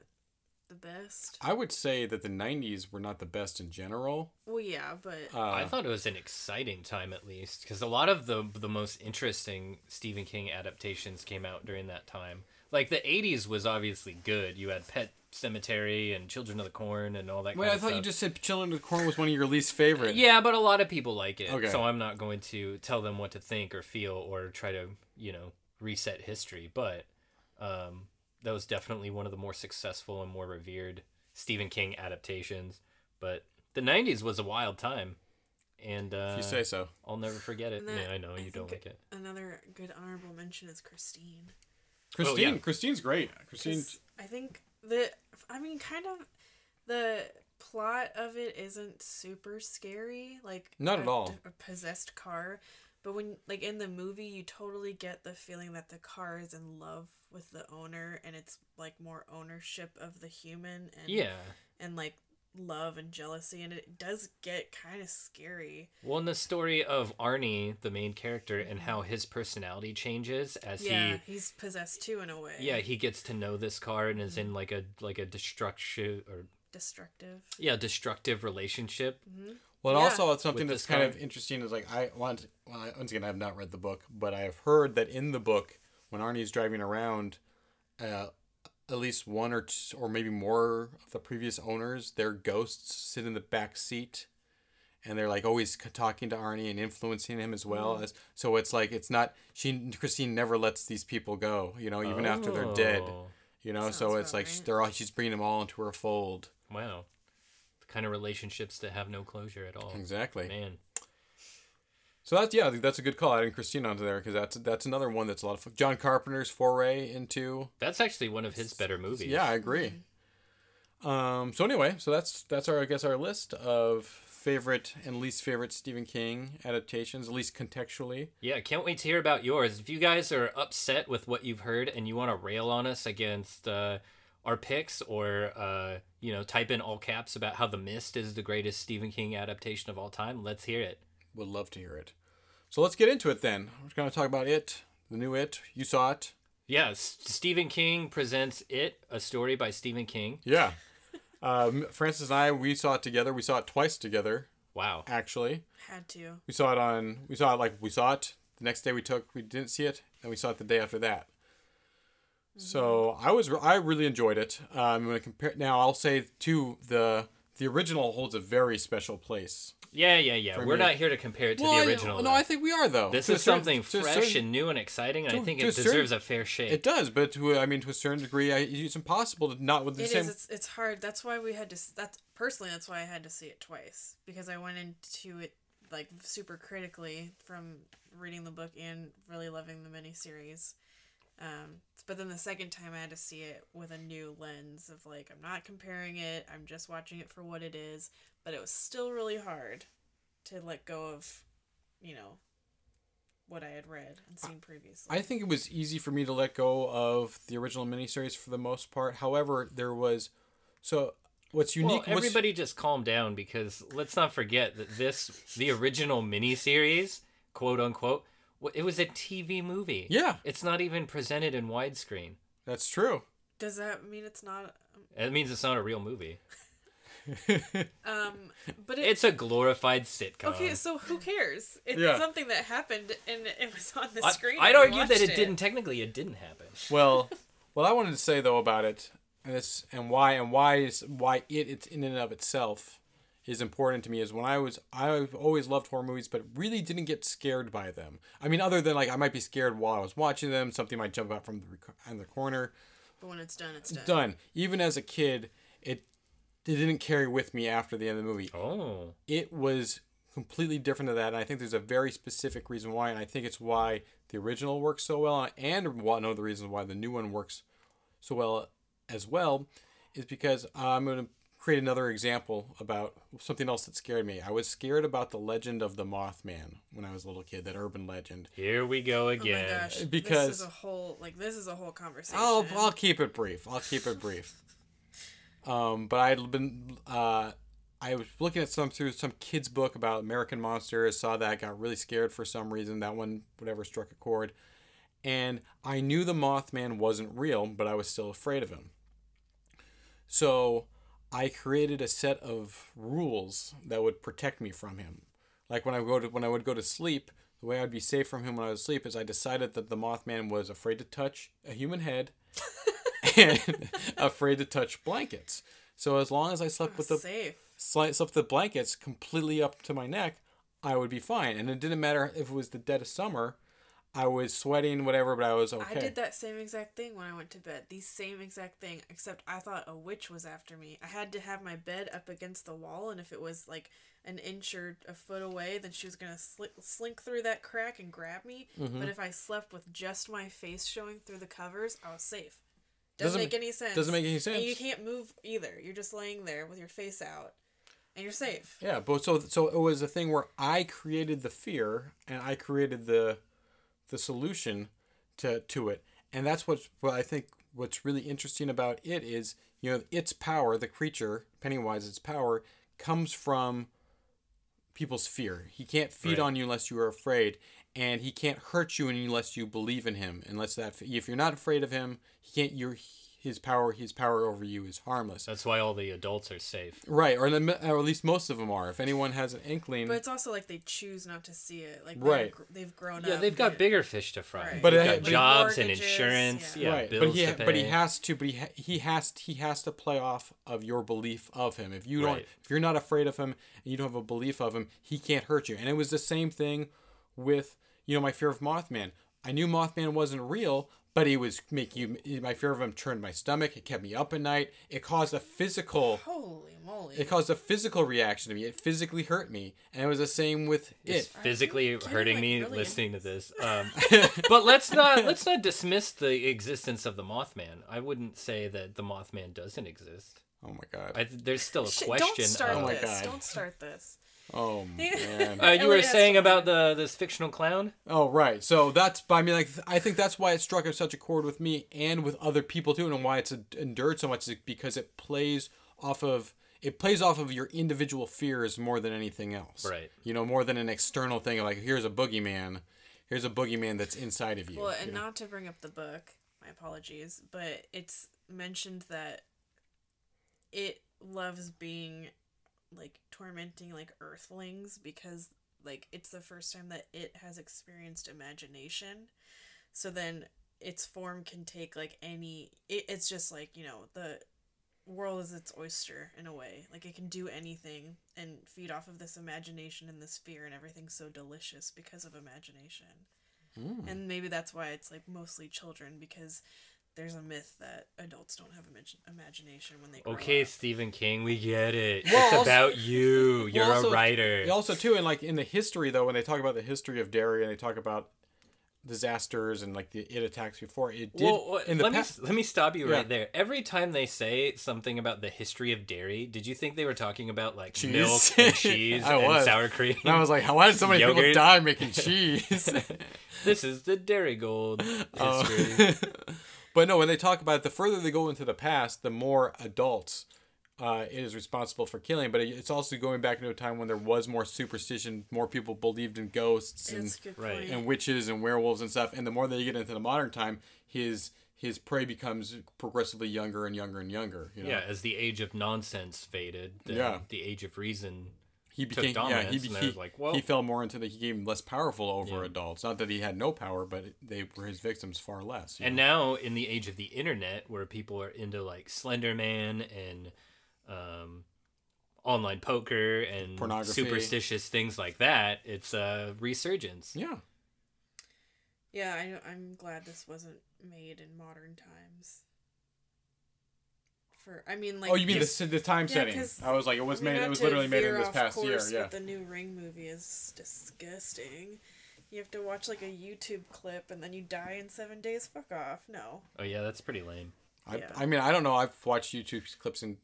the best? I would say that the 90s were not the best in general. Well, yeah, but Uh, I thought it was an exciting time at least because a lot of the the most interesting Stephen King adaptations came out during that time. Like the '80s was obviously good. You had Pet Sematary and Children of the Corn and all that. Wait, kind I of thought you just said Children of the Corn was one of your least favorite. Yeah, but a lot of people like it. Okay. So I'm not going to tell them what to think or feel or try to, you know, reset history. But um, that was definitely one of the more successful and more revered Stephen King adaptations. But the 90s was a wild time. And uh, If you say so. I'll never forget it. That- yeah, I know you don't like it. Another good honorable mention is Christine. Christine, yeah. Christine's great. Christine. I think the, I mean, kind of the plot of it isn't super scary. Like Not a, at all. A possessed car, but when like in the movie, you totally get the feeling that the car is in love with the owner, and it's like more ownership of the human and Yeah. and like love and jealousy, and it does get kind of scary. Well, in the story of Arnie, the main character, and how his personality changes as yeah, he he's possessed too in a way. yeah he gets to know this car and is in like a like a destructive or destructive. yeah destructive relationship Well, and Yeah. also it's something With that's kind guy. of interesting is like I want well, once again I have not read the book, but I have heard that in the book when Arnie's driving around, uh, at least one or two, or maybe more of the previous owners, their ghosts sit in the back seat, and they're like always talking to Arnie and influencing him as well mm. as. So it's like it's not she Christine never lets these people go, you know, even after they're dead, Oh, you know. Sounds so it's like right. they're all she's bringing them all into her fold. wow the kind of relationships that have no closure at all Exactly. man So that's yeah, I think that's a good call adding Christine onto there because that's that's another one that's a lot of fun. John Carpenter's foray into that's actually one of his better movies yeah, I agree. Um, so anyway, so that's that's our I guess our list of favorite and least favorite Stephen King adaptations, at least contextually. Yeah, can't wait to hear about yours. If you guys are upset with what you've heard and you want to rail on us against uh, our picks or, uh, you know, type in all caps about how The Mist is the greatest Stephen King adaptation of all time, let's hear it. Would love to hear it. So let's get into it then. We're gonna talk about it, the new it. You saw it, Yes, Stephen King presents It, a story by Stephen King. yeah. Um, Francis and I, we saw it together. We saw it twice together, Wow. actually. Had to. We saw it on. We saw it like we saw it the next day. We took. We didn't see it, and we saw it the day after that. So I was. I really enjoyed it. Um, when I compare now, I'll say to the the original holds a very special place. Yeah, yeah, yeah. We're me. not here to compare it to Well, the I- original. no, though. I think we are though. this To is certain- something fresh certain- and new and exciting, and to- I think to a it deserves certain- a fair shake. It does, but to I mean, to a certain degree, I, it's impossible to not with the It same. is. It's, it's hard. That's why we had to. s- That's personally. That's why I had to see it twice because I went into it like super critically from reading the book and really loving the miniseries. Um, but then the second time I had to see it with a new lens of like I'm not comparing it. I'm just watching it for what it is. But it was still really hard to let go of, you know, what I had read and seen previously. I think it was easy for me to let go of the original miniseries for the most part. However, there was so what's Well, unique. what's- everybody just calm down because let's not forget that this, the original miniseries, quote unquote, wa- it was a TV movie. Yeah. It's not even presented in widescreen. that's true. Does that mean it's not? It means it's not a real movie. Um, but it, It's a glorified sitcom. Okay, so who cares? It's Yeah. something that happened and it was on the I, screen. I'd argue that watched it, didn't. Technically, it didn't happen. Well, what I wanted to say though about it, and this and why and why is why it it's in and of itself is important to me is when I was I've always loved horror movies, but really didn't get scared by them. I mean, other than like I might be scared while I was watching them, something might jump out from the rec- in the corner. But when it's done, it's done. Done. Even as a kid, it it didn't carry with me after the end of the movie. Oh, it was completely different to that and i think there's a very specific reason why and i think it's why the original works so well and one of the reasons why the new one works so well as well is because i'm going to create another example about something else that scared me i was scared about the legend of the mothman when i was a little kid that urban legend here we go Oh again. my gosh! Because- this is a whole like this is a whole conversation. I'll, I'll keep it brief. I'll keep it brief. Um, but I'd been uh, I was looking at some through some kids book about American monsters. Saw that, got really scared for some reason. That one, whatever, struck a chord. And I knew the Mothman wasn't real, but I was still afraid of him. So I created a set of rules that would protect me from him. Like when I go to when I would go to sleep, the way I'd be safe from him when I was asleep is I decided that the Mothman was afraid to touch a human head and afraid to touch blankets. So as long as I slept with the safe. sli- slept the blankets completely up to my neck, I would be fine. And it didn't matter if it was the dead of summer, I was sweating, whatever, but I was okay. I did that same exact thing when I went to bed. The same exact thing, except I thought a witch was after me. I had to have my bed up against the wall, and if it was like an inch or a foot away, then she was gonna sli- slink through that crack and grab me. Mm-hmm. But if I slept with just my face showing through the covers, I was safe. Doesn't Doesn't, make any sense. doesn't make any And you can't move either. You're just laying there with your face out, and you're safe. Yeah, but so so it was a thing where I created the fear and I created the the solution to to it, and that's what's what I think what's really interesting about it is you know its power, the creature Pennywise, its power comes from people's fear. He can't feed Right. on you unless you are afraid, and he can't hurt you unless you believe in him. Unless that if you're not afraid of him, he can't. Your his power his power over you is harmless. That's why all the adults are safe. Right, or, the, or at least most of them are. If anyone has an inkling, But it's also like they choose not to see it. Like Right. they're gr- they've grown Yeah, up. Yeah, they've got bigger fish to fry. Right. But They've got but- jobs and insurance. yeah. Yeah, right, bills but he to pay. but he has to, but he ha- he has he has to play off of your belief of him. If you don't, Right. if you're not afraid of him and you don't have a belief of him, he can't hurt you. And it was the same thing with you know my fear of Mothman. I knew Mothman wasn't real, but he was making you. My fear of him turned my stomach. It kept me up at night. It caused a physical. Holy moly! It caused a physical reaction to me. It physically hurt me, and it was the same with It's it. physically hurting like, me really listening to this. Um, but let's not let's not dismiss the existence of the Mothman. I wouldn't say that the Mothman doesn't exist. Oh my god. I, there's still a Shit, question. don't start of, Oh my this. God. Don't start this. Oh man. Uh, you were saying about the this fictional clown. Oh right, so that's I mean like I think that's why it struck such a chord with me and with other people too, and why it's endured so much is because it plays off of it plays off of your individual fears more than anything else. Right. You know, more than an external thing like here's a boogeyman, here's a boogeyman that's inside of you. Well, you and know? not to bring up the book, my apologies, but it's mentioned that it loves being like tormenting like earthlings because like it's the first time that it has experienced imagination. So then its form can take like any it, it's just like, you know, the world is its oyster in a way. Like it can do anything and feed off of this imagination and this fear and everything's so delicious because of imagination. Hmm. And maybe that's why it's like mostly children because there's a myth that adults don't have imag- imagination when they grow Okay, up. Stephen King, we get it. Well, it's also- about you. You're also- a writer. Also, too, and like in the history though, when they talk about the history of Derry and they talk about disasters and like the it attacks before it did well, well, in the let me past. let me stop you Yeah. right there. Every time they say something about the history of dairy, did you think they were talking about like Cheese. milk and cheese I and was. sour cream? And I was like, why did so many people die making cheese? this is the Dairy Gold Oh. History. but no, when they talk about it, the further they go into the past, the more adults uh, it is responsible for killing. But it's also going back into a time when there was more superstition, more people believed in ghosts and, That's a good Right. and witches and werewolves and stuff. And the more that you get into the modern time, his his prey becomes progressively younger and younger and younger. You know? yeah, as the age of nonsense faded, then Yeah. the age of reason. He became yeah he, dominance, and be- they're he, like, well- he fell more into the he became less powerful over Yeah. adults. Not that he had no power, but they were his victims far less. And know? now in the age of the internet, where people are into like Slender Man and um, online poker and Pornography. superstitious things like that, it's a resurgence. yeah, yeah, I, I'm glad this wasn't made in modern times. For I mean, oh, like oh, you mean the the time Yeah, setting? 'cause- I was like, it was made. It was literally made in this off past year. course, Yeah. But the new Ring movie is disgusting. You have to watch like a YouTube clip and then you die in seven days. Fuck off. No. Oh yeah, that's pretty lame. I, Yeah. I mean, I don't know. I've watched YouTube clips and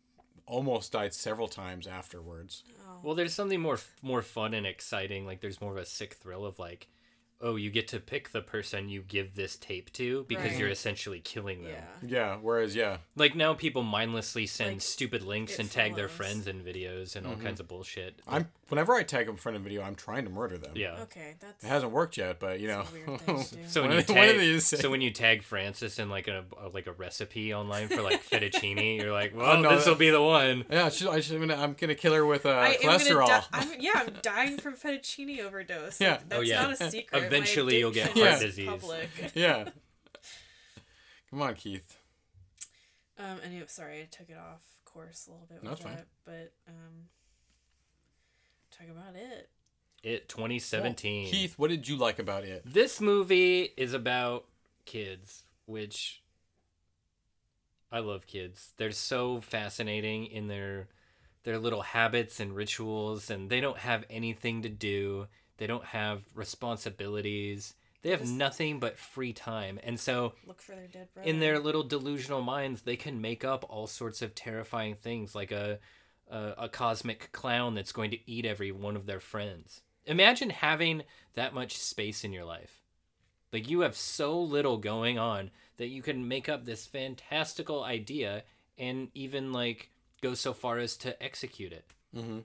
almost died several times afterwards. Oh. Well, there's something more more fun and exciting. Like there's more of a sick thrill of like, oh, you get to pick the person you give this tape to because Right. you're essentially killing them. yeah. Yeah. Whereas, yeah, Like now people mindlessly send Like, stupid links and tag their friends in videos and all mm-hmm. kinds of bullshit. I'm whenever I tag them in front video, I'm trying to murder them. yeah. Okay, that's It hasn't worked yet, but you know. Weird thing do. So when you of- one of tag, so when you tag Francis in like a, a like a recipe online for like fettuccine, you're like, well, no, this will be the one. Yeah, I should, I should, I'm, gonna, I'm gonna kill her with uh, I cholesterol. gonna di- I'm, yeah, I'm dying from fettuccine overdose. Yeah. Like, Oh, that's yeah. not a secret. Eventually you'll get heart disease. Public. yeah. Come on, Keith. Um. Anyway, sorry, I took it off course a little bit No, with that's fine. that, but um, talk about it. It 2017. Keith, what did you like about it? This movie is about kids, which I love kids. They're so fascinating in their their little habits and rituals and they don't have anything to do. They don't have responsibilities. They have Just- nothing but free time. And so Look for their dead brother. in their little delusional minds, they can make up all sorts of terrifying things, like a, a a cosmic clown that's going to eat every one of their friends. Imagine having that much space in your life. Like you have so little going on that you can make up this fantastical idea and even like go so far as to execute it. Mm-hmm.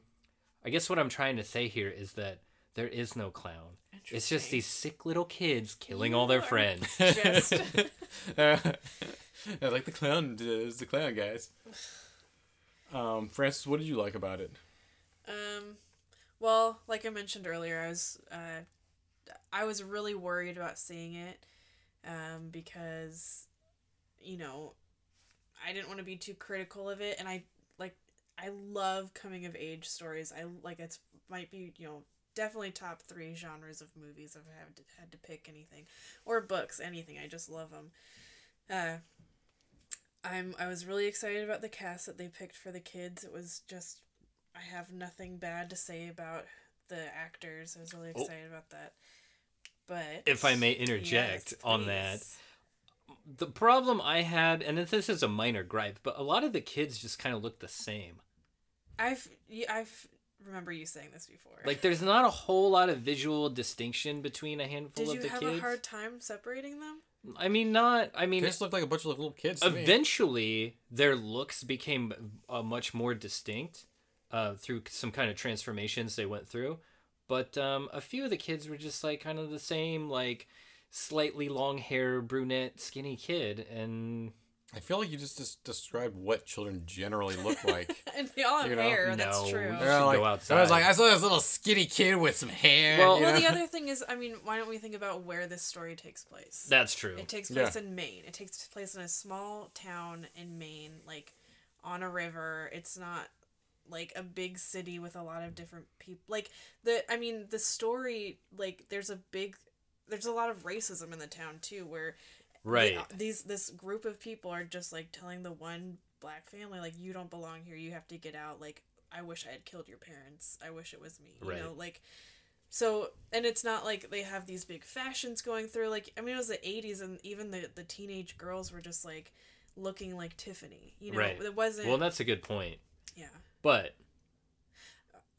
I guess what I'm trying to say here is that there is no clown. It's just these sick little kids killing all their friends. Just I like the clown. Is the clown guys? Um, Francis, what did you like about it? Um, well, like I mentioned earlier, I was uh, I was really worried about seeing it, um, because, you know, I didn't want to be too critical of it, and I like I love coming of age stories. I like it's might be you know definitely top three genres of movies if I've had to, had to pick anything, or books, anything. I just love them. Uh, I'm I was really excited about the cast that they picked for the kids. It was just I have nothing bad to say about the actors. I was really Oh. excited about that. But If I may interject Yes, on that, the problem I had, and this is a minor gripe, but a lot of the kids just kind of look the same. I've I've remember you saying this before. Like, there's not a whole lot of visual distinction between a handful did of the kids. Did you have a hard time separating them? I mean, not. I They mean, just looked like a bunch of little kids. to me. eventually their looks became uh, much more distinct uh, through some kind of transformations they went through. But um, a few of the kids were just like kind of the same, like slightly long hair, brunette, skinny kid, and I feel like you just, just described what children generally look like. and they all have You know? hair. That's No. true. You They're should like, go I was like, I saw this little skinny kid with some hair. Well- Well, the other thing is, I mean, why don't we think about where this story takes place? That's true. It takes Yeah. place in Maine. It takes place in a small town in Maine, like on a river. It's not like a big city with a lot of different people. Like the I mean, the story like there's a big there's a lot of racism in the town too where Right. Uh, these this group of people are just like telling the one black family like you don't belong here. You have to get out. Like I wish I had killed your parents. I wish it was me. You Right. know, like so and it's not like they have these big fashions going through like i mean it was the 80s and even the the teenage girls were just like looking like tiffany you know Right. it wasn't Well, that's a good point. yeah But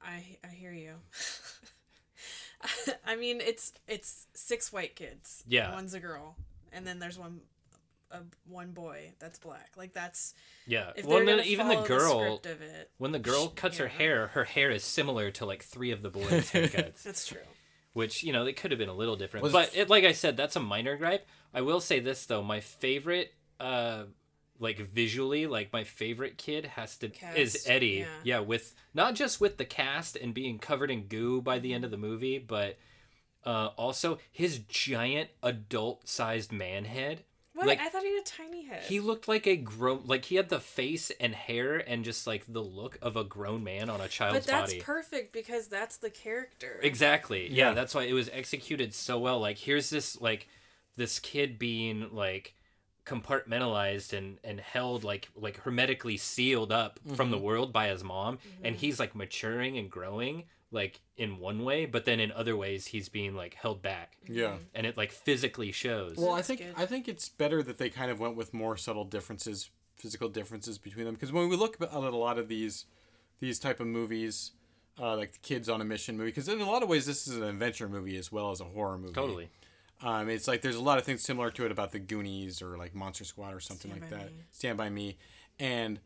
i i hear you i mean it's it's six white kids Yeah. one's a girl and then there's one a one boy that's black like that's yeah, if well, then even the girl, script of it when the girl cuts her yeah. hair, her hair is similar to like three of the boys' haircuts. that's true which you know they could have been a little different Was- but it, like i said that's a minor gripe i will say this though my favorite uh like visually like my favorite kid has to is eddie yeah. yeah. with not just with the cast and being covered in goo by the end of the movie but uh also his giant adult sized man head what Like, i thought he had a tiny head he looked like a grown like he had the face and hair and just like the look of a grown man on a child's body. but that's body perfect because that's the character Exactly. Yeah. Yeah. that's why it was executed so well. Like here's this like this kid being like compartmentalized and and held like like hermetically sealed up from the world by his mom and he's like maturing and growing like in one way but then in other ways he's being like held back yeah. and it like physically shows Well, I think good. I think it's better that they kind of went with more subtle differences, physical differences between them. Because when we look at a lot of these, these type of movies, uh, like the Kids on a Mission movie, because in a lot of ways this is an adventure movie as well as a horror movie. totally Um, it's like there's a lot of things similar to it about the Goonies or like Monster Squad or something Stand like that. Me. Stand by Me, and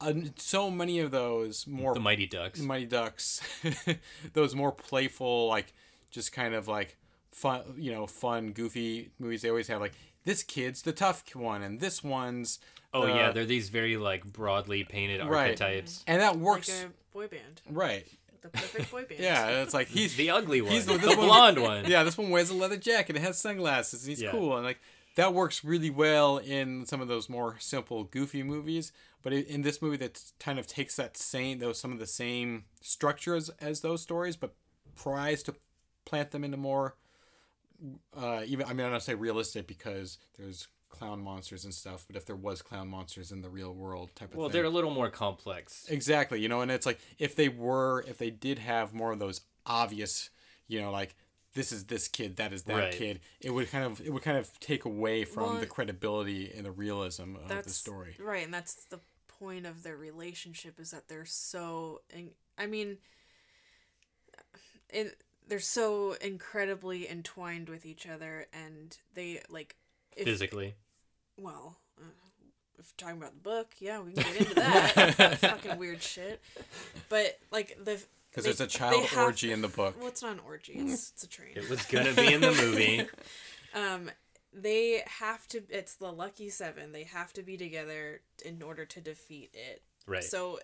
uh, so many of those more the mighty ducks Mighty Ducks, those more playful, like just kind of like fun, you know, fun, goofy movies. They always have like this kid's the tough one, and this one's oh the- yeah they're these very like broadly painted Right. archetypes and that like works a boy band right. the perfect boy band Yeah, it's like he's the ugly one He's the, the- one- blonde one yeah, this one wears a leather jacket and has sunglasses, and he's Yeah. cool, and like that works really well in some of those more simple, goofy movies. But in this movie, that kind of takes that same, those some of the same structures as those stories, but tries to plant them into more, uh, even I mean, I don't say realistic because there's clown monsters and stuff, but if there was clown monsters in the real world type of well thing. they're a little more complex Exactly, you know, and it's like if they were, if they did have more of those obvious, you know, like this is this kid, that is that Right. kid, it would kind of, it would kind of take away from Well, the credibility and the realism of the story. right and that's the point of their relationship is that they're so in, i mean it, they're so incredibly entwined with each other and they like if, physically well uh, if talking about the book yeah we can get into that fucking weird shit but like the Because there's a child have- orgy in the book. well it's not an orgy it's, it's a train it was gonna be in the movie um they have to it's the lucky seven they have to be together in order to defeat it right so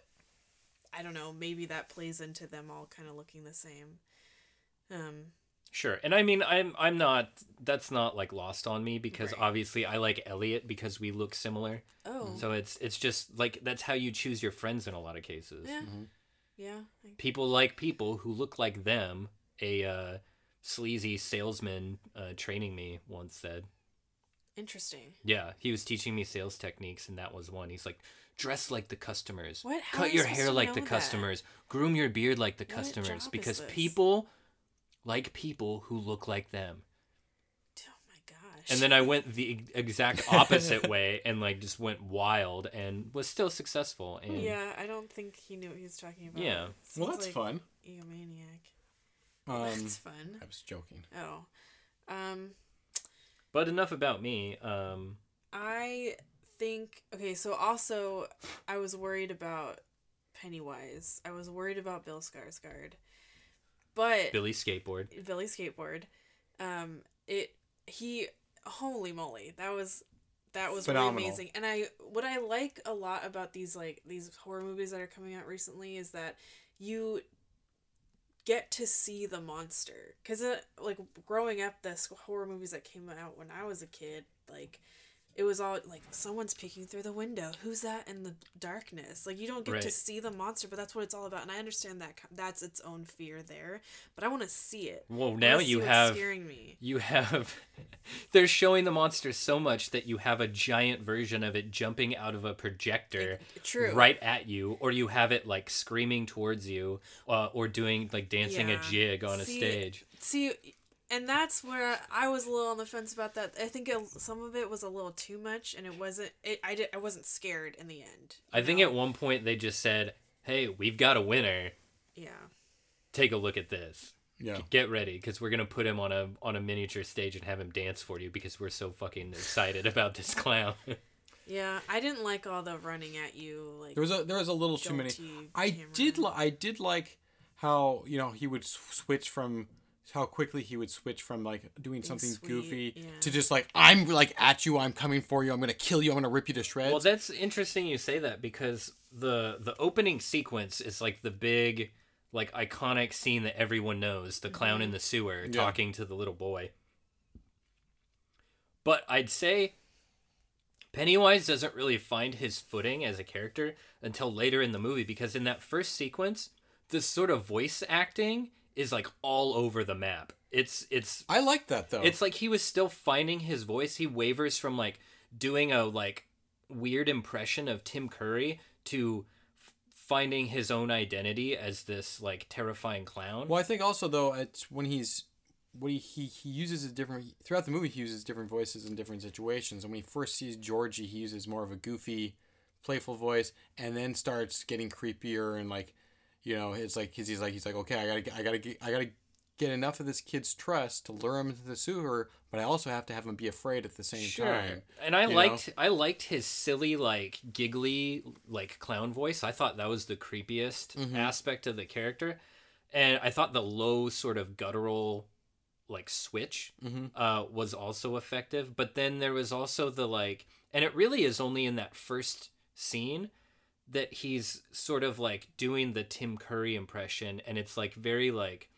i don't know maybe that plays into them all kind of looking the same um Sure. And I mean I'm I'm not that's not like lost on me because Right. obviously I like Elliot because we look similar. oh So it's it's just like that's how you choose your friends in a lot of cases. yeah yeah People like people who look like them. A uh, sleazy salesman uh, training me once said. interesting Yeah, he was teaching me sales techniques and that was one. He's like dress like the customers. What? How Cut your hair like the that? customers. Groom your beard like the What customers because people like people who look like them. My gosh and then I went the e- exact opposite way and like just went wild and was still successful. And yeah i don't think he knew what he was talking about Yeah. Well, that's like fun. egomaniac Um, that's fun I was joking. oh um but enough about me. Um, I think okay, so also I was worried about Pennywise. I was worried about Bill Skarsgård. But Billy skateboard. Billy Skateboard, um, it he holy moly, that was that was Phenomenal. really amazing. And I what I like a lot about these like these horror movies that are coming out recently is that you get to see the monster because uh, like growing up the horror movies that came out when i was a kid like it was all like someone's peeking through the window. Who's that in the darkness? Like you don't get to see the monster but that's what it's all about and i understand that that's its own fear there but i want to see it. Well, now you have scaring me. you have they're showing the monster so much that you have a giant version of it jumping out of a projector true. right at you or you have it like screaming towards you uh, or doing like dancing Yeah. a jig on a stage. See, and that's where I was a little on the fence about that. I think it, some of it was a little too much, and it wasn't. It, I did. I wasn't scared in the end. i you think at one point they just said hey we've got a winner Yeah. take a look at this Yeah. get ready because we're gonna put him on a on a miniature stage and have him dance for you because we're so fucking excited about this clown Yeah, I didn't like all the running at you like There was a there was a little too many. Jolty I camera. did li- I did like how you know he would s- switch from how quickly he would switch from like doing something sweet, goofy yeah. to just like I'm like at you, I'm coming for you, I'm gonna kill you, I'm gonna rip you to shreds. Well, that's interesting you say that because the the opening sequence is like the big like iconic scene that everyone knows, the clown in mm-hmm. the sewer Yeah. talking to the little boy. But I'd say Pennywise doesn't really find his footing as a character until later in the movie because in that first sequence, this sort of voice acting is like all over the map. It's it's I like that though. it's like he was still finding his voice. He wavers from like doing a like weird impression of Tim Curry to f- finding his own identity as this like terrifying clown. well, I think also though it's when he's when he, he he uses a different throughout the movie he uses different voices in different situations. And when he first sees Georgie, he uses more of a goofy, playful voice, and then starts getting creepier and like, you know, it's like he's, he's like he's like okay, I gotta get- I gotta get, I gotta get enough of this kid's trust to lure him into the sewer, but I also have to have him be afraid at the same time. And I liked I liked his silly like giggly like clown voice. I thought that was the creepiest Mm-hmm. aspect of the character. And I thought the low sort of guttural like switch Mm-hmm. uh, was also effective. But then there was also the like, and it really is only in that first scene that he's sort of like doing the Tim Curry impression, and it's like very like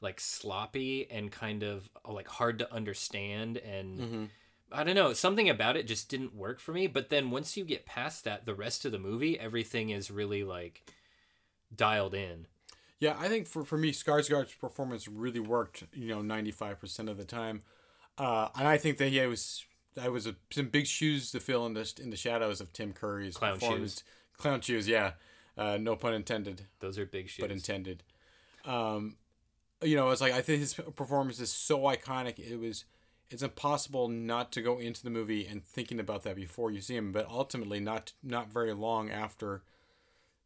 like sloppy and kind of like hard to understand and Mhm. I don't know something about it just didn't work for me but then once you get past that the rest of the movie everything is really like dialed in Yeah, I think for, for me, Skarsgård's performance really worked. You know, ninety five percent of the time, uh, and I think that he was that was a, some big shoes to fill in the in the shadows of Tim Curry's Clown performance. Clown shoes, yeah, uh, no pun intended, those are big shoes but intended. Um, you know, it's like I think his performance is so iconic. It was. It's impossible not to go into the movie and thinking about that before you see him. But ultimately, not not very long after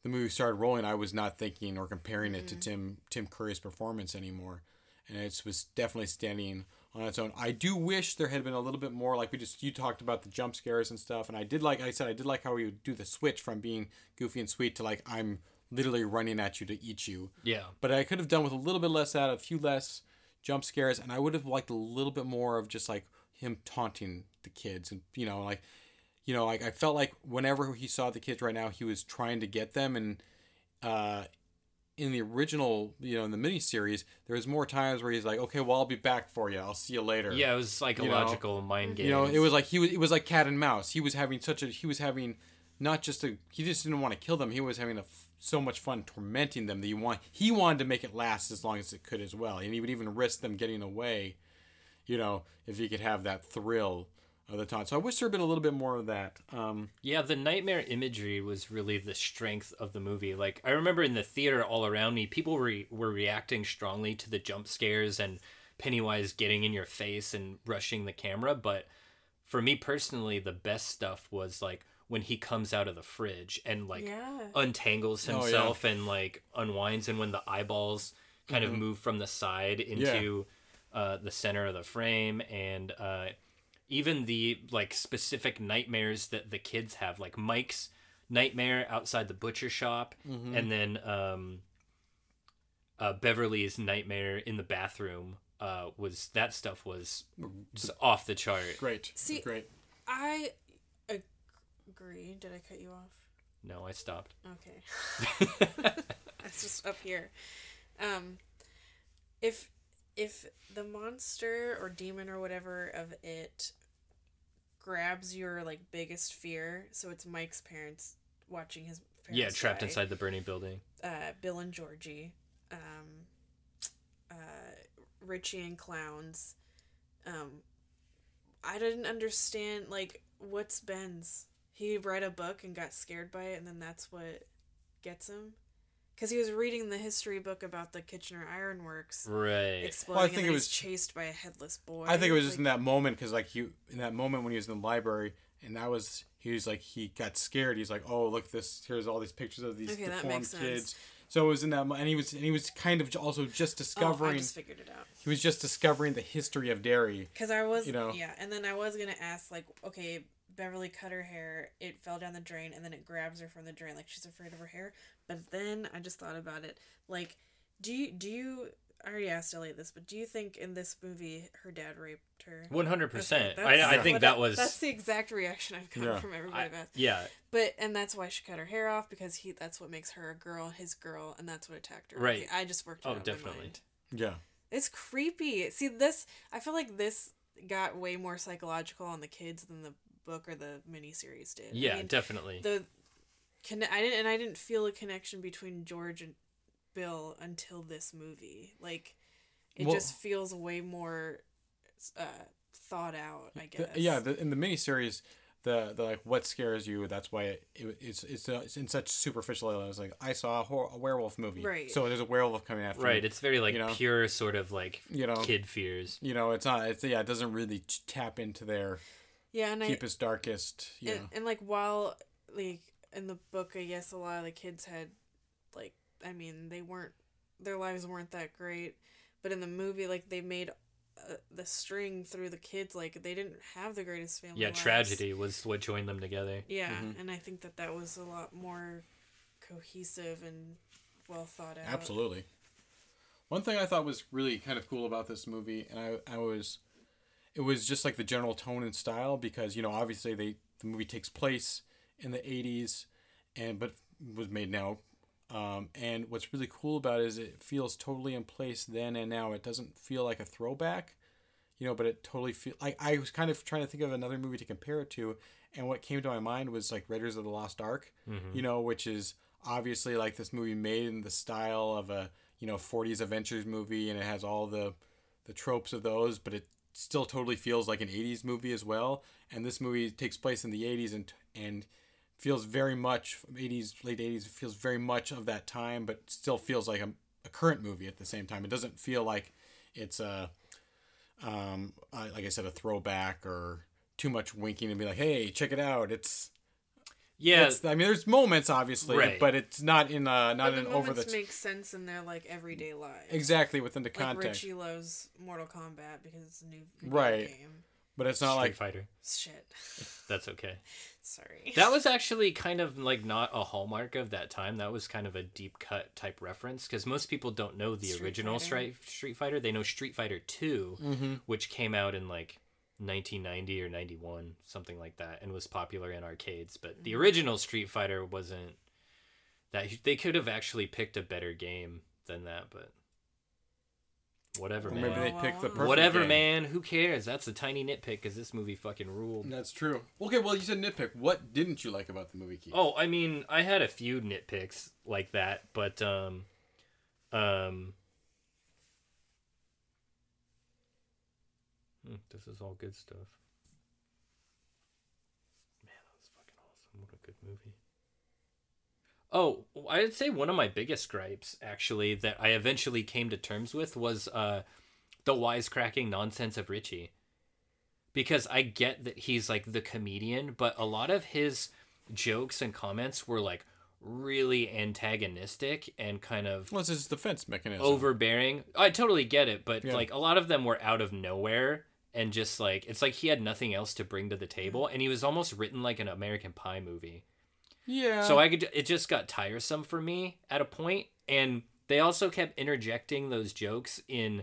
the movie started rolling, I was not thinking or comparing it to Tim Tim Curry's performance anymore, and it was definitely standing on its own. I do wish there had been a little bit more, like we just you talked about the jump scares and stuff, and I did like I said I did like how would do the switch from being goofy and sweet to like I'm literally running at you to eat you. yeah But I could have done with a little bit less of that, a few less jump scares, and I would have liked a little bit more of just like him taunting the kids and you know like you know like I felt like whenever he saw the kids right now he was trying to get them and uh in the original you know in the miniseries there was more times where he's like okay well I'll be back for you I'll see you later. Yeah it was psychological mind games you know it was like he was it was like cat and mouse. He was having such a he was having not just a he just didn't want to kill them. He was having a so much fun tormenting them that he want he wanted to make it last as long as it could as well. And he would even risk them getting away you know if he could have that thrill the taunt so i wish there had been a little bit more of that um Yeah, the nightmare imagery was really the strength of the movie. Like I remember in the theater all around me, people were were reacting strongly to the jump scares and Pennywise getting in your face and rushing the camera, but for me personally, the best stuff was like when he comes out of the fridge and like Yeah. untangles Oh, yeah. himself and like unwinds and when the eyeballs kind of move from the side into uh, the center of the frame and uh, even the like specific nightmares that the kids have like mike's nightmare outside the butcher shop and then um, uh, beverly's nightmare in the bathroom uh, was that stuff was just off the chart great See, great I agree. Did I cut you off? No, I stopped. Okay. It's just up here. Um, if if the monster or demon or whatever of it grabs your like biggest fear, so it's Mike's parents watching his parents yeah, trapped die, inside the burning building. uh, Bill and Georgie, um, uh, Richie and clowns. Um, I didn't understand like what's Ben's. He read a book and got scared by it, and then that's what gets him. Because he was reading the history book about the Kitchener Ironworks Right. exploding, I and think then it was- chased by a headless boy. I think it was just Like, in that moment because like he in that moment when he was in the library and that was he was like he got scared. He's like, oh look this here's all these pictures of these Okay, deformed kids. So it was in that mo- and he was and he was kind of also just discovering. Oh, discovering I just figured it out. he was just discovering the history of Derry. Because I was, You know. yeah, and then I was gonna ask, like, okay, Beverly cut her hair, it fell down the drain, and then it grabs her from the drain, like she's afraid of her hair. But then I just thought about it, like, do you do you? I already asked Elliot this, but do you think in this movie her dad raped her? One hundred percent. I, I think what that was. that's the exact reaction I've gotten Yeah. from everybody. I- yeah. But and that's why she cut her hair off because he that's what makes her a girl, his girl, and that's what attacked her. Right. I just worked. It Oh, out in my definitely. mind. Yeah. It's creepy. See this I feel like this got way more psychological on the kids than the book or the miniseries did. I Yeah, mean, definitely. the can I didn't and I didn't feel a connection between George and Bill until this movie. Like it Well- just feels way more uh thought out, I The- guess. yeah, the, in the miniseries, the the like what scares you. That's why it, it it's it's, uh, it's in such superficial. level. It's like I saw a, hor- a werewolf movie, Right. So there's a werewolf coming after right. me. It's very like you know? pure sort of like You know. kid fears. You know, it's not. It's yeah. It doesn't really t- tap into their yeah, and I deepest, darkest. You and, and like while like in the book i guess a lot of the kids had like i mean they weren't their lives weren't that great but in the movie like they made uh, the string through the kids like they didn't have the greatest family Yeah, lives. tragedy was what joined them together. yeah Mm-hmm. and i think that that was a lot more cohesive and well thought out Absolutely. One thing I thought was really kind of cool about this movie, and I, I was, it was just like the general tone and style because you know obviously they the movie takes place in the '80s, and but was made now, um, and what's really cool about it is it feels totally in place then and now. It doesn't feel like a throwback, you know, but it totally feel like I was kind of trying to think of another movie to compare it to, and what came to my mind was like Raiders of the Lost Ark, you know, which is obviously like this movie made in the style of a you know 40s adventures movie, and it has all the the tropes of those, but it still totally feels like an 80s movie as well. And this movie takes place in the 80s and and feels very much 80s late 80s it feels very much of that time but still feels like a, a current movie at the same time it doesn't feel like it's a um like i said a throwback or too much winking and be like hey check it out it's Yeah, it's, i mean there's moments obviously Right. but it's not in uh not but the in over the. moments the make sense in their like everyday lives exactly within the like context richie loves mortal kombat because it's a new video Right. game but it's not Street like Fighter. shit That's okay. sorry That was actually kind of like not a hallmark of that time. That was kind of a deep cut type reference because most people don't know the Street original Fighter. Street Street Fighter. They know Street Fighter 2 which came out in like 1990 or 91, something like that, and was popular in arcades. But the original Street Fighter wasn't that. They could have actually picked a better game than that, but whatever, or man. maybe they picked the perfect Whatever, game. man. Who cares? That's a tiny nitpick because this movie fucking ruled. that's true okay well you said nitpick what didn't you like about the movie Keith? Oh, I mean, I had a few nitpicks like that, but um, um, hmm, this is all good stuff. Man, that was fucking awesome! What a good movie. Oh, I'd say one of my biggest gripes, actually, that I eventually came to terms with was uh, the wisecracking nonsense of Richie. Because I get that he's like the comedian, but a lot of his jokes and comments were like really antagonistic and kind of well it's his defense mechanism overbearing. I totally get it, but Yeah. like a lot of them were out of nowhere and just like it's like he had nothing else to bring to the table and he was almost written like an American Pie movie. yeah So I could it just got tiresome for me at a point and they also kept interjecting those jokes in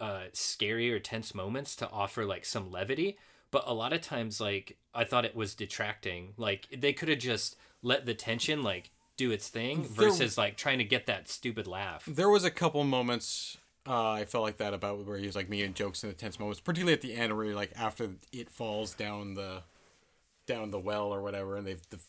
uh scary or tense moments to offer like some levity, but a lot of times like I thought it was detracting. Like they could have just let the tension like do its thing There- versus like trying to get that stupid laugh. There was a couple moments uh, I felt like that about where he was like making jokes in the tense moments, particularly at the end where like after it falls down the down the well or whatever, and they've def-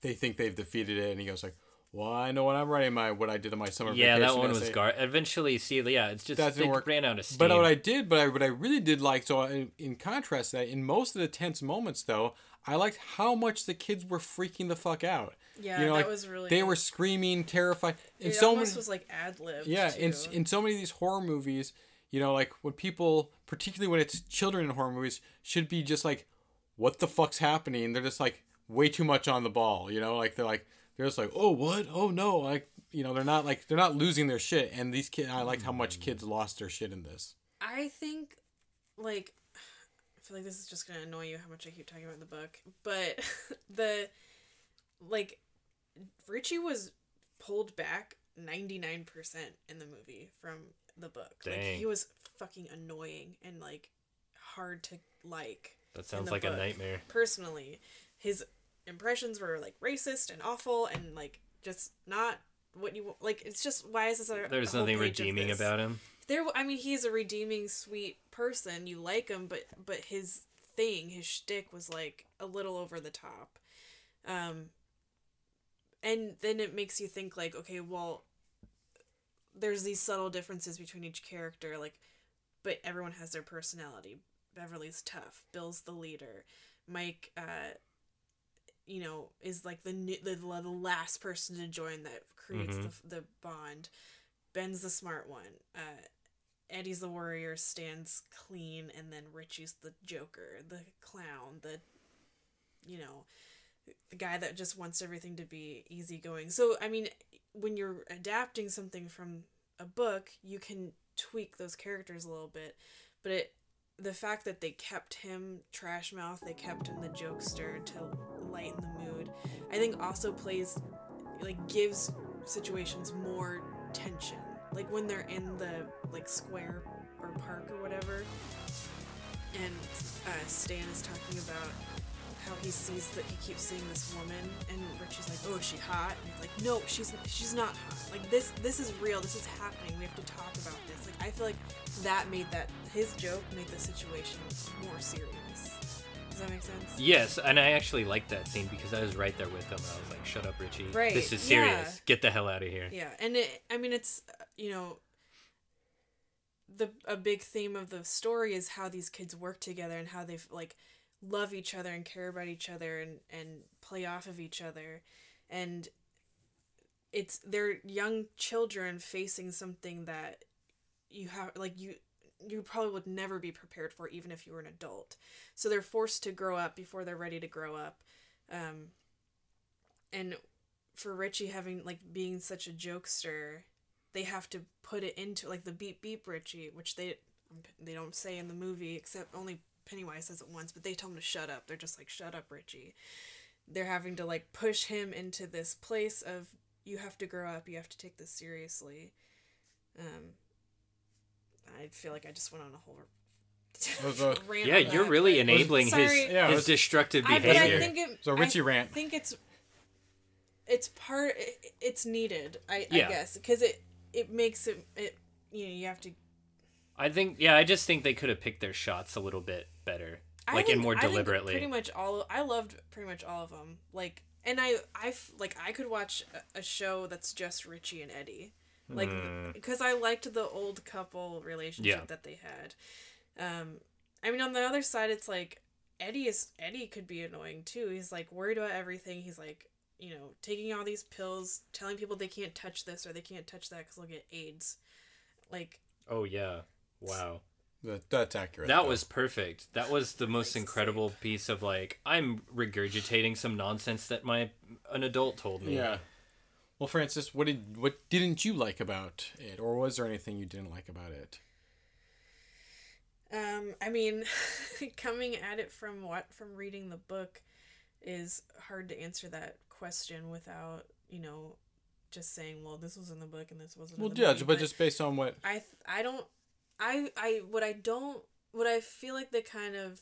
they think they've defeated it, and he goes like, "Well, I know what I'm writing my what I did in my summer Yeah, that vacation one was gar. Eventually, see, yeah, it's just That didn't work. ran out of steam. But what I did, but I, what I really did like, so in, in contrast to that, in most of the tense moments, though, I liked how much the kids were freaking the fuck out. Yeah, you know, that like, was really They were screaming, terrified. In it so almost many, was like ad lib. yeah, in in so many of these horror movies, you know, like when people, particularly when it's children in horror movies, should be just like, "What the fuck's happening?" They're just like way too much on the ball. You know, like they're like they're just like, "Oh what? Oh no!" Like you know, they're not like they're not losing their shit. And these kids, I liked how much kids lost their shit in this. I think, like, feel like this is just gonna annoy you how much I keep talking about the book, but the, like, Richie was pulled back ninety nine percent in the movie from the book. Like he was fucking annoying and like hard to like. that sounds like a nightmare. Personally, his impressions were like racist and awful and like just not what you like. It's just why is this a There's nothing redeeming about him. there i mean he's a redeeming sweet person you like him but but his thing his shtick was like a little over the top. Um and then it makes you think like okay well there's these subtle differences between each character like but everyone has their personality. Beverly's tough. Bill's the leader. Mike uh you know is like the new, the, the last person to join that creates Mhm. the, the bond. Ben's the smart one. Uh eddie's the warrior Stan's clean and then richie's the joker the clown the you know the guy that just wants everything to be easygoing. So i mean when you're adapting something from a book you can tweak those characters a little bit but it the fact that they kept him trash mouth they kept him the jokester to lighten the mood i think also plays like gives situations more tension like when they're in the like square or park or whatever and uh, stan is talking about how he sees that he keeps seeing this woman and richie's like oh is she hot and he's like no she's she's not hot like this this is real this is happening we have to talk about this like i feel like that made that his joke made the situation more serious does that make sense Yes, and I actually liked that scene because I was right there with him. I was like, "Shut up, Richie. Right, This is serious. yeah. Get the hell out of here." Yeah, and it, I mean, it's you know, the a big theme of the story is how these kids work together and how they like love each other and care about each other and and play off of each other, and it's they're young children facing something that you have like you you probably would never be prepared for even if you were an adult. So they're forced to grow up before they're ready to grow up. Um and for Richie having like being such a jokester, they have to put it into like the beep beep Richie, which they they don't say in the movie except only Pennywise says it once, but they tell him to shut up. They're just like shut up Richie. They're having to like push him into this place of you have to grow up, you have to take this seriously. Um I feel like I just went on a whole rant Yeah, you're that, really enabling Sorry. his Yeah, his was- destructive behavior. but I think it. So Richie I rant. I think it's. It's part. It's needed. I, I guess because it it makes it it you know you have to. I think yeah, I just think they could have picked their shots a little bit better, I like think- and more deliberately. pretty much all. I loved pretty much all of them. Like and I I like I could watch a, a show that's just Richie and Eddie. Like Mm. because I liked the old couple relationship Yeah. that they had. Um, I mean, on the other side, it's like Eddie is Eddie could be annoying too. He's like worried about everything. He's like, you know, taking all these pills, telling people they can't touch this or they can't touch that because they'll get AIDS. Like, Oh yeah, wow. That, that's accurate. That though. was perfect. That was the most incredible piece of like I'm regurgitating some nonsense that my an adult told me. Yeah. Well, Francis, what did what didn't you like about it, or was there anything you didn't like about it? um, I mean, coming at it from what from reading the book is hard to answer that question without you know just saying, well, this was in the book and this wasn't. Well, in the yeah, movie. but just based on what I th- I don't I I what I don't what I feel like they kind of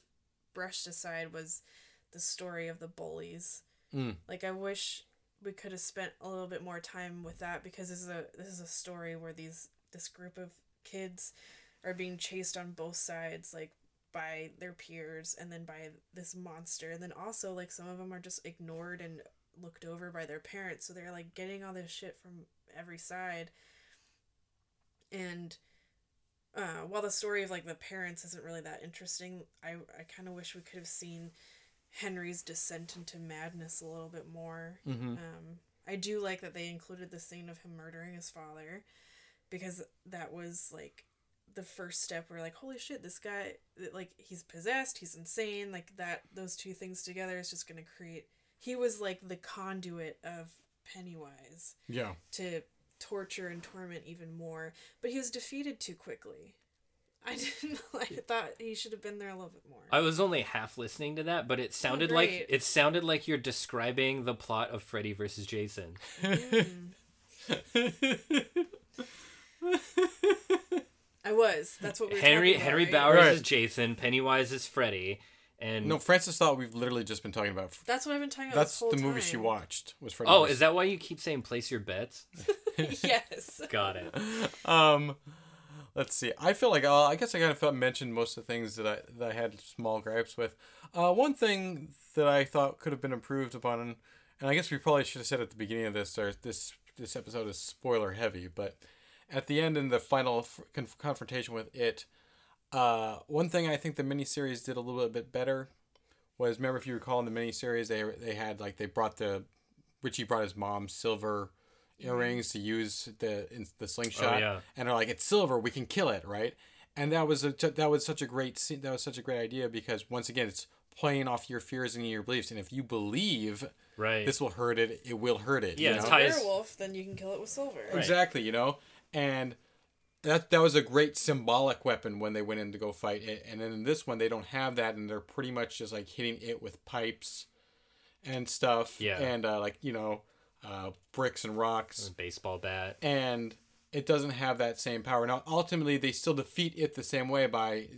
brushed aside was the story of the bullies. Mm. Like I wish we could have spent a little bit more time with that because this is a this is a story where these this group of kids are being chased on both sides like by their peers and then by this monster and then also like some of them are just ignored and looked over by their parents so they're like getting all this shit from every side and uh, while the story of like the parents isn't really that interesting i, I kind of wish we could have seen henry's descent into madness a little bit more Mm-hmm. um, I do like that they included the scene of him murdering his father because that was like the first step where like holy shit this guy like he's possessed he's insane like that those two things together is just going to create he was like the conduit of pennywise Yeah. to torture and torment even more but he was defeated too quickly i didn't i thought he should have been there a little bit more I was only half listening to that, but it oh, sounded like it sounded like you're describing the plot of Freddy versus Jason. Mm. i was that's what we were Henry talking about, Henry right? Bowers Right. is Jason, Pennywise is Freddy, and No, Francis thought we've literally just been talking about. that's what i've been talking about That's this whole the movie she watched. Was Freddy. oh, vs. is that why you keep saying place your bets? yes Got it. Um, let's see. I feel like uh, I guess I kind of felt mentioned most of the things that I that I had small gripes with. Uh, one thing that I thought could have been improved upon, and, and I guess we probably should have said at the beginning of this, or this this episode is spoiler heavy, but at the end in the final f- conf- confrontation with it, uh, one thing I think the miniseries did a little bit better was remember if you recall in the miniseries they they had like they brought the Richie brought his mom silver earrings to use the in the slingshot yeah. and they're like it's silver we can kill it right and that was a that was such a great scene that was such a great idea because once again it's playing off your fears and your beliefs and if you believe Right. this will hurt it it will hurt it Yeah, you it's know? how- a ties- werewolf, then you can kill it with silver. Exactly, you know, and that that was a great symbolic weapon when they went in to go fight it. And then in this one, they don't have that, and they're pretty much just like hitting it with pipes and stuff. Yeah. and uh, like you know, uh, bricks and rocks, baseball bat. and it doesn't have that same power. Now, ultimately, they still defeat it the same way by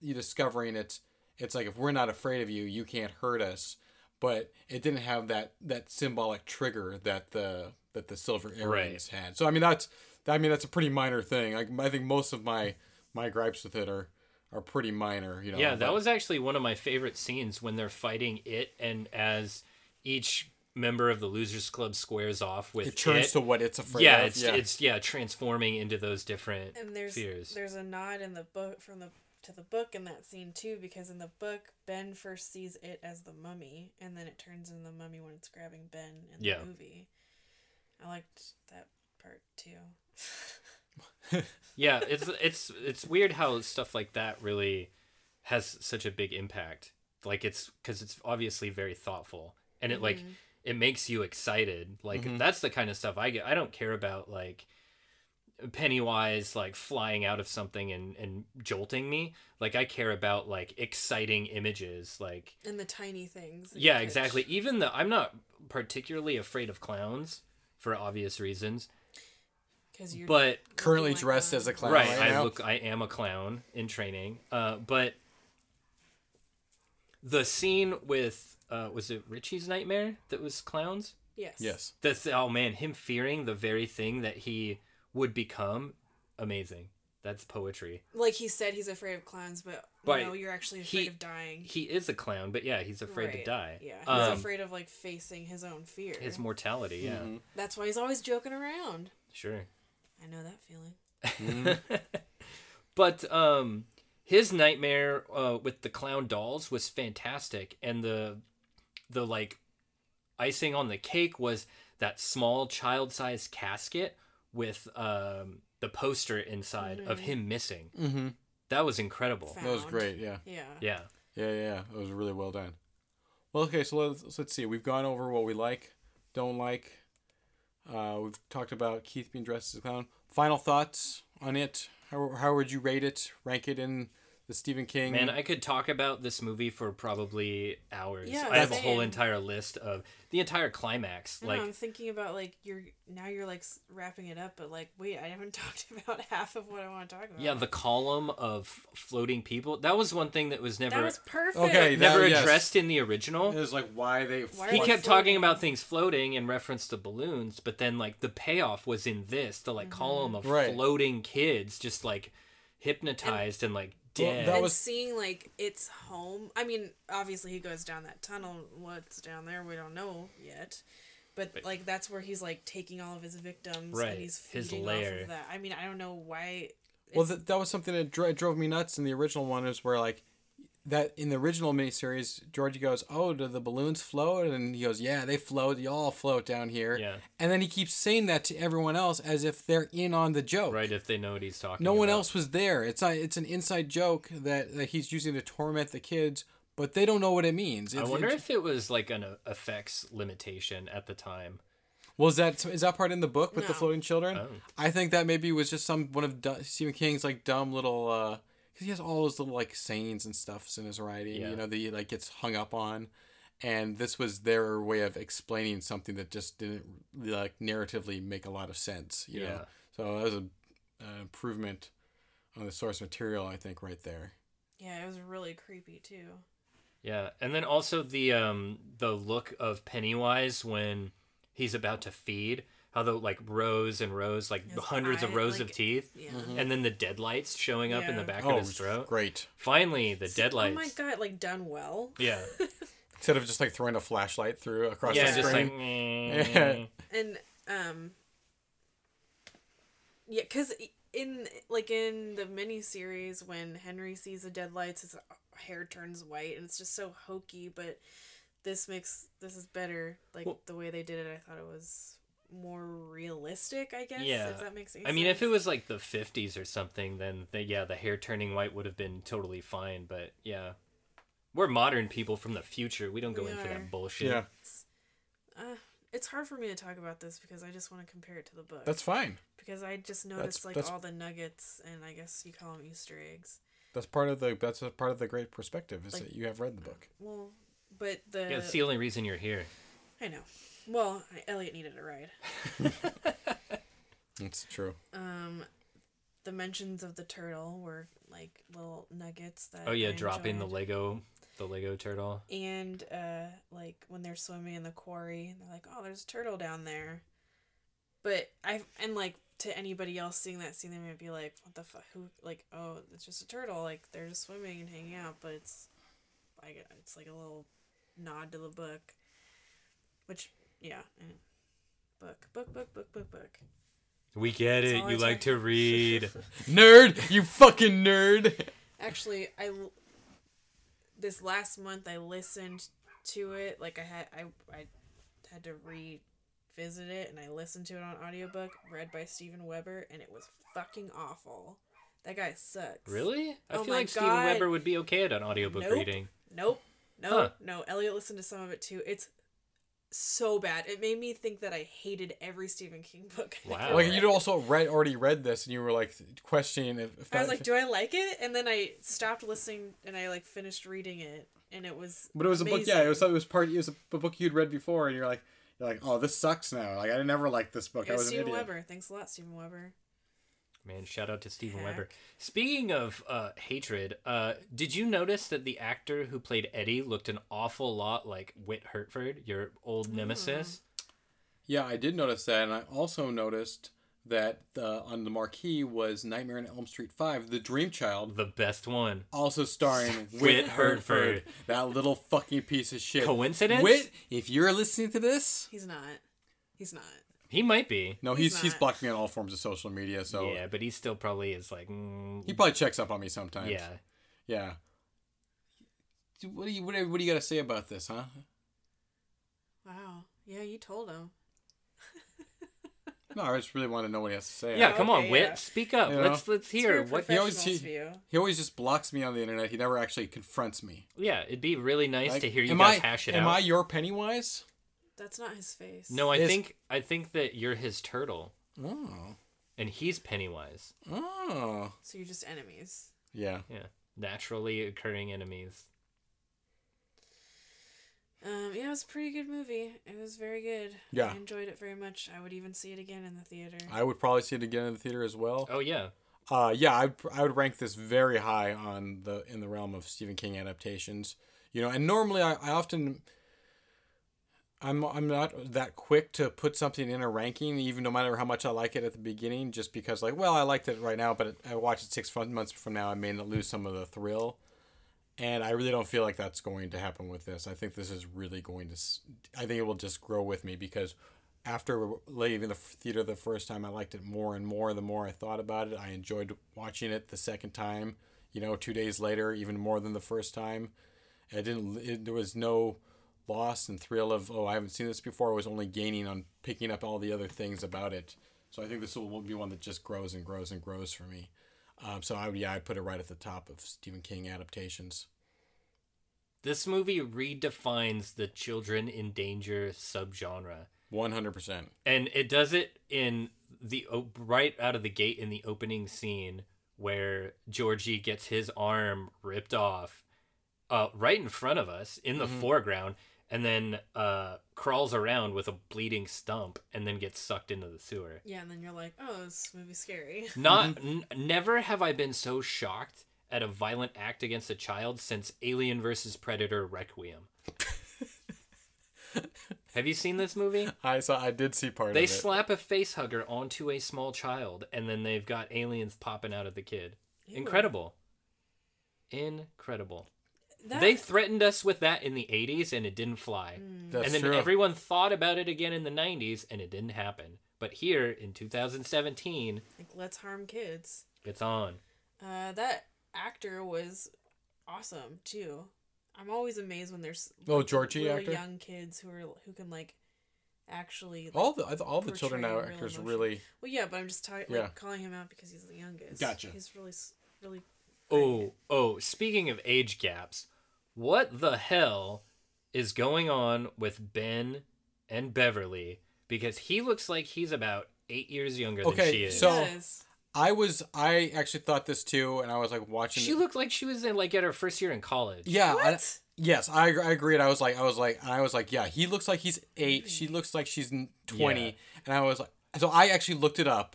you discovering it's it's like if we're not afraid of you, you can't hurt us. But it didn't have that that symbolic trigger that the that the silver earrings had. So I mean that's I mean that's a pretty minor thing. I, I think most of my my gripes with it are are pretty minor. You know. Yeah, that but- was actually one of my favorite scenes when they're fighting it, and as each member of the Losers Club squares off with It turns it, to what it's afraid yeah, of. it's yeah. it's yeah transforming into those different And there's fears. there's a nod in the book from the to the book in that scene too because in the book Ben first sees it as the mummy and then it turns into the mummy when it's grabbing Ben in Yeah. the movie. I liked that part too. Yeah, it's it's it's weird how stuff like that really has such a big impact. Like it's because it's obviously very thoughtful, and it like mm-hmm. it makes you excited. Like mm-hmm. that's the kind of stuff I get. I don't care about like Pennywise like flying out of something and and jolting me. Like I care about like exciting images. Like And the tiny things. yeah, exactly. Even the I'm not particularly afraid of clowns for obvious reasons, Because you're but currently like dressed one. as a clown. right, Right, I now. look I am a clown in training. Uh, but the scene with uh, was it Richie's nightmare that was clowns? yes. Yes. That's oh man, him fearing the very thing that he would become, amazing. That's poetry. Like he said, he's afraid of clowns, but Right. no, you're actually afraid He- of dying. He is a clown, but yeah, he's afraid to die. Yeah, he's Um, afraid of like facing his own fear. his mortality. Yeah, Mm-hmm. That's why he's always joking around. sure. I know that feeling. But um, his nightmare uh, with the clown dolls was fantastic, and the the like icing on the cake was that small child-sized casket with um, the poster inside of him missing. Mm-hmm. That was incredible. That was great. Yeah. Yeah. Yeah. Yeah, yeah, yeah. It was really well done. Well, okay, so let's let's see. We've gone over what we like, don't like. Uh, we've talked about Keith being dressed as a clown. Final thoughts on it? How how would you rate it? Rank it in the Stephen King. Man, I could talk about this movie for probably hours. Yeah, I have a whole entire list of the entire climax. I like, know, I'm thinking about like you're now you're like wrapping it up, but like wait, I haven't talked about half of what I want to talk about. yeah, the column of floating people. That was one thing that was never that was perfect. Okay, never that- yes. addressed in the original. it was like why they. Why he are they kept talking about things floating in reference to balloons, but then like the payoff was in this, the like column mm-hmm. of Right. floating kids just like hypnotized and, like Well, dead. that and was- seeing like its home. I mean, obviously he goes down that tunnel. What's down there, we don't know yet. But like that's where he's like taking all of his victims Right, and he's his feeding lair. off of that. I mean, I don't know why. Well, it's- th- that was something that dro- drove me nuts in the original one. Is where like that in the original miniseries, Georgie goes, "Oh, do the balloons float?" And he goes, "Yeah, they float. You all float down here." Yeah. And then he keeps saying that to everyone else as if they're in on the joke. right if they know what he's talking No one about. else was there. It's not. It's an inside joke that, that he's using to torment the kids, but they don't know what it means. I wonder it's- if it was like an uh, effects limitation at the time. Well, is that is that part in the book with the floating children? Oh. I think that maybe was just some one of Du- Stephen King's like dumb little. uh because he has all those little like sayings and stuffs in his writing, Yeah. you know, that he like gets hung up on, and this was their way of explaining something that just didn't like narratively make a lot of sense, you Yeah. know. So that was a, an improvement on the source material, I think, right there. yeah, it was really creepy too. Yeah, and then also the um the look of Pennywise when he's about to feed, how the like rows and rows, like His hundreds of eye, rows of teeth, Yeah. and then the deadlights showing up in the back Oh, of his throat. great! Finally, the See, deadlights. Oh my god, like done well. Yeah, Instead of just like throwing a flashlight through across yeah, the just screen. like. Yeah. and um yeah because in like in the miniseries when henry sees the deadlights his hair turns white and it's just so hokey but this makes this is better like Well- the way they did it i thought it was more realistic i guess Yeah. if that makes any I mean, if it was like the 50s or something, then the, yeah, the hair turning white would have been totally fine. But yeah, we're modern people from the future. We don't go We in for that bullshit. Yeah, uh, it's hard for me to talk about this because i just want to compare it to the book that's fine. because i just noticed like that's- all the nuggets and i guess you call them easter eggs That's part of the that's a part of the great perspective is Like- that you have read the book. well but the Yeah, it's the only reason you're here. I know. Well, Elliot needed a ride. It's true. Um, the mentions of the turtle were like little nuggets that. Oh yeah, I dropping the. Lego, the Lego turtle. And uh, like when they're swimming in the quarry, and they're like, "Oh, there's a turtle down there." But I and like to anybody else seeing that scene, they might be like, "What the fuck? Who? Like, oh, it's just a turtle. Like they're just swimming and hanging out." But it's like it's like a little nod to the book, which yeah, book, book, book, book, book, book. We get That's it. all You I like to read. Nerd, you fucking nerd. Actually, I l- this last month I listened to it. Like I had I I had to read, revisit it, and I listened to it on audiobook, read by Steven Weber, and it was fucking awful. That guy sucks. really? I Oh feel my like Steven God. Weber would be okay at an audiobook Nope. reading. Nope. No. Huh. No. Elliot listened to some of it too. It's so bad. It made me think that I hated every Stephen King book. I Wow. Like you'd also read already read this and you were like questioning if, if I was that- like, do I like it? And then I stopped listening and I like finished reading it, and it was. But it was a book. Yeah, it was it was part. It was a book you'd read before, and you're like, you're like, oh, this sucks now. Like I never liked this book. It I was was an Steven idiot. Weber. Thanks a lot, Steven Weber. Man, shout out to Steven Heck. Weber. Speaking of uh, hatred, uh, did you notice that the actor who played Eddie looked an awful lot like Whit Hertford, your old Hmm. nemesis? Yeah, I did notice that, and I also noticed that uh, on the marquee was Nightmare on Elm Street Five: The Dream Child, The best one. also starring Whit Whit Hertford. Hertford. That little fucking piece of shit. Coincidence? Whit, if you're listening to this, He's not. He's not. He might be. no, He's he's he's not. blocked me on all forms of social media, so Yeah, but he still probably is like. Mm, he probably checks up on me sometimes. yeah. yeah. What do you what do you, what do you got to say about this, huh? Wow. Yeah, you told him. No, I just really want to know what he has to say. Yeah, Oh, come on, okay, Whit. yeah. Speak up. You let's let's hear what. He always- he- He always just blocks me on the internet. He never actually confronts me. Yeah, it'd be really nice Like, to hear you am guys I, hash it am out. I your Pennywise? That's not his face. No, I Is- think I think that you're his turtle, Oh. and he's Pennywise. Oh. So you're just enemies. Yeah. Yeah. naturally occurring enemies. Um, yeah, it was a pretty good movie. It was very good. Yeah. I enjoyed it very much. I would even see it again in the theater. I would probably see it again in the theater as well. Oh yeah, Uh, yeah, I I would rank this very high on the in the realm of Stephen King adaptations. You know, and normally I, I often I'm I'm not that quick to put something in a ranking, even no matter how much I like it at the beginning, just because like, well, I liked it right now, but I watch it six months from now, I may lose some of the thrill. And I really don't feel like that's going to happen with this. I think this is really going to. I think it will just grow with me because after leaving the theater the first time, I liked it more and more. The more I thought about it, I enjoyed watching it the second time. You know, two days later, even more than the first time. I didn't. It, there was no loss and thrill of oh I haven't seen this before. I was only gaining on picking up all the other things about it. So I think this will be one that just grows and grows and grows for me. Um, so I would yeah I'd put it right at the top of Stephen King adaptations. this movie redefines the children in danger subgenre. One hundred percent. and it does it in the right out of the gate in the opening scene where Georgie gets his arm ripped off uh, right in front of us in the foreground and then uh, crawls around with a bleeding stump and then gets sucked into the sewer. yeah, and then you're like, oh, this movie's scary. Not n- never have I been so shocked at a violent act against a child since Alien versus Predator Requiem. have you seen this movie? I saw I did see part They of it. They slap a face hugger onto a small child, and then they've got aliens popping out of the kid. Ew. Incredible. Incredible. That, They threatened us with that in the 80s, and it didn't fly. That's and then true. everyone thought about it again in the 90s, and it didn't happen. But here in 2017, like, let's harm kids. it's on. Uh, that actor was awesome too. I'm always amazed when there's Oh, like, Georgie really actor? young kids who are who can like actually like, all the all the children portray now actors emotion. really Well, yeah, but I'm just talking Yeah. like calling him out because he's the youngest. Gotcha. He's really s- really. Oh, oh, speaking of age gaps, what the hell is going on with Ben and Beverly? Because he looks like he's about eight years younger than Okay, she is. so- Yes. I was I actually thought this too and I was like watching she it- looked like she was in like at her first year in college. Yeah, I- What? yes, I, I agreed. I was like, I was like, I was like, yeah, he looks like he's eight. She looks like she's n- twenty, Yeah. and I was like, so I actually looked it up.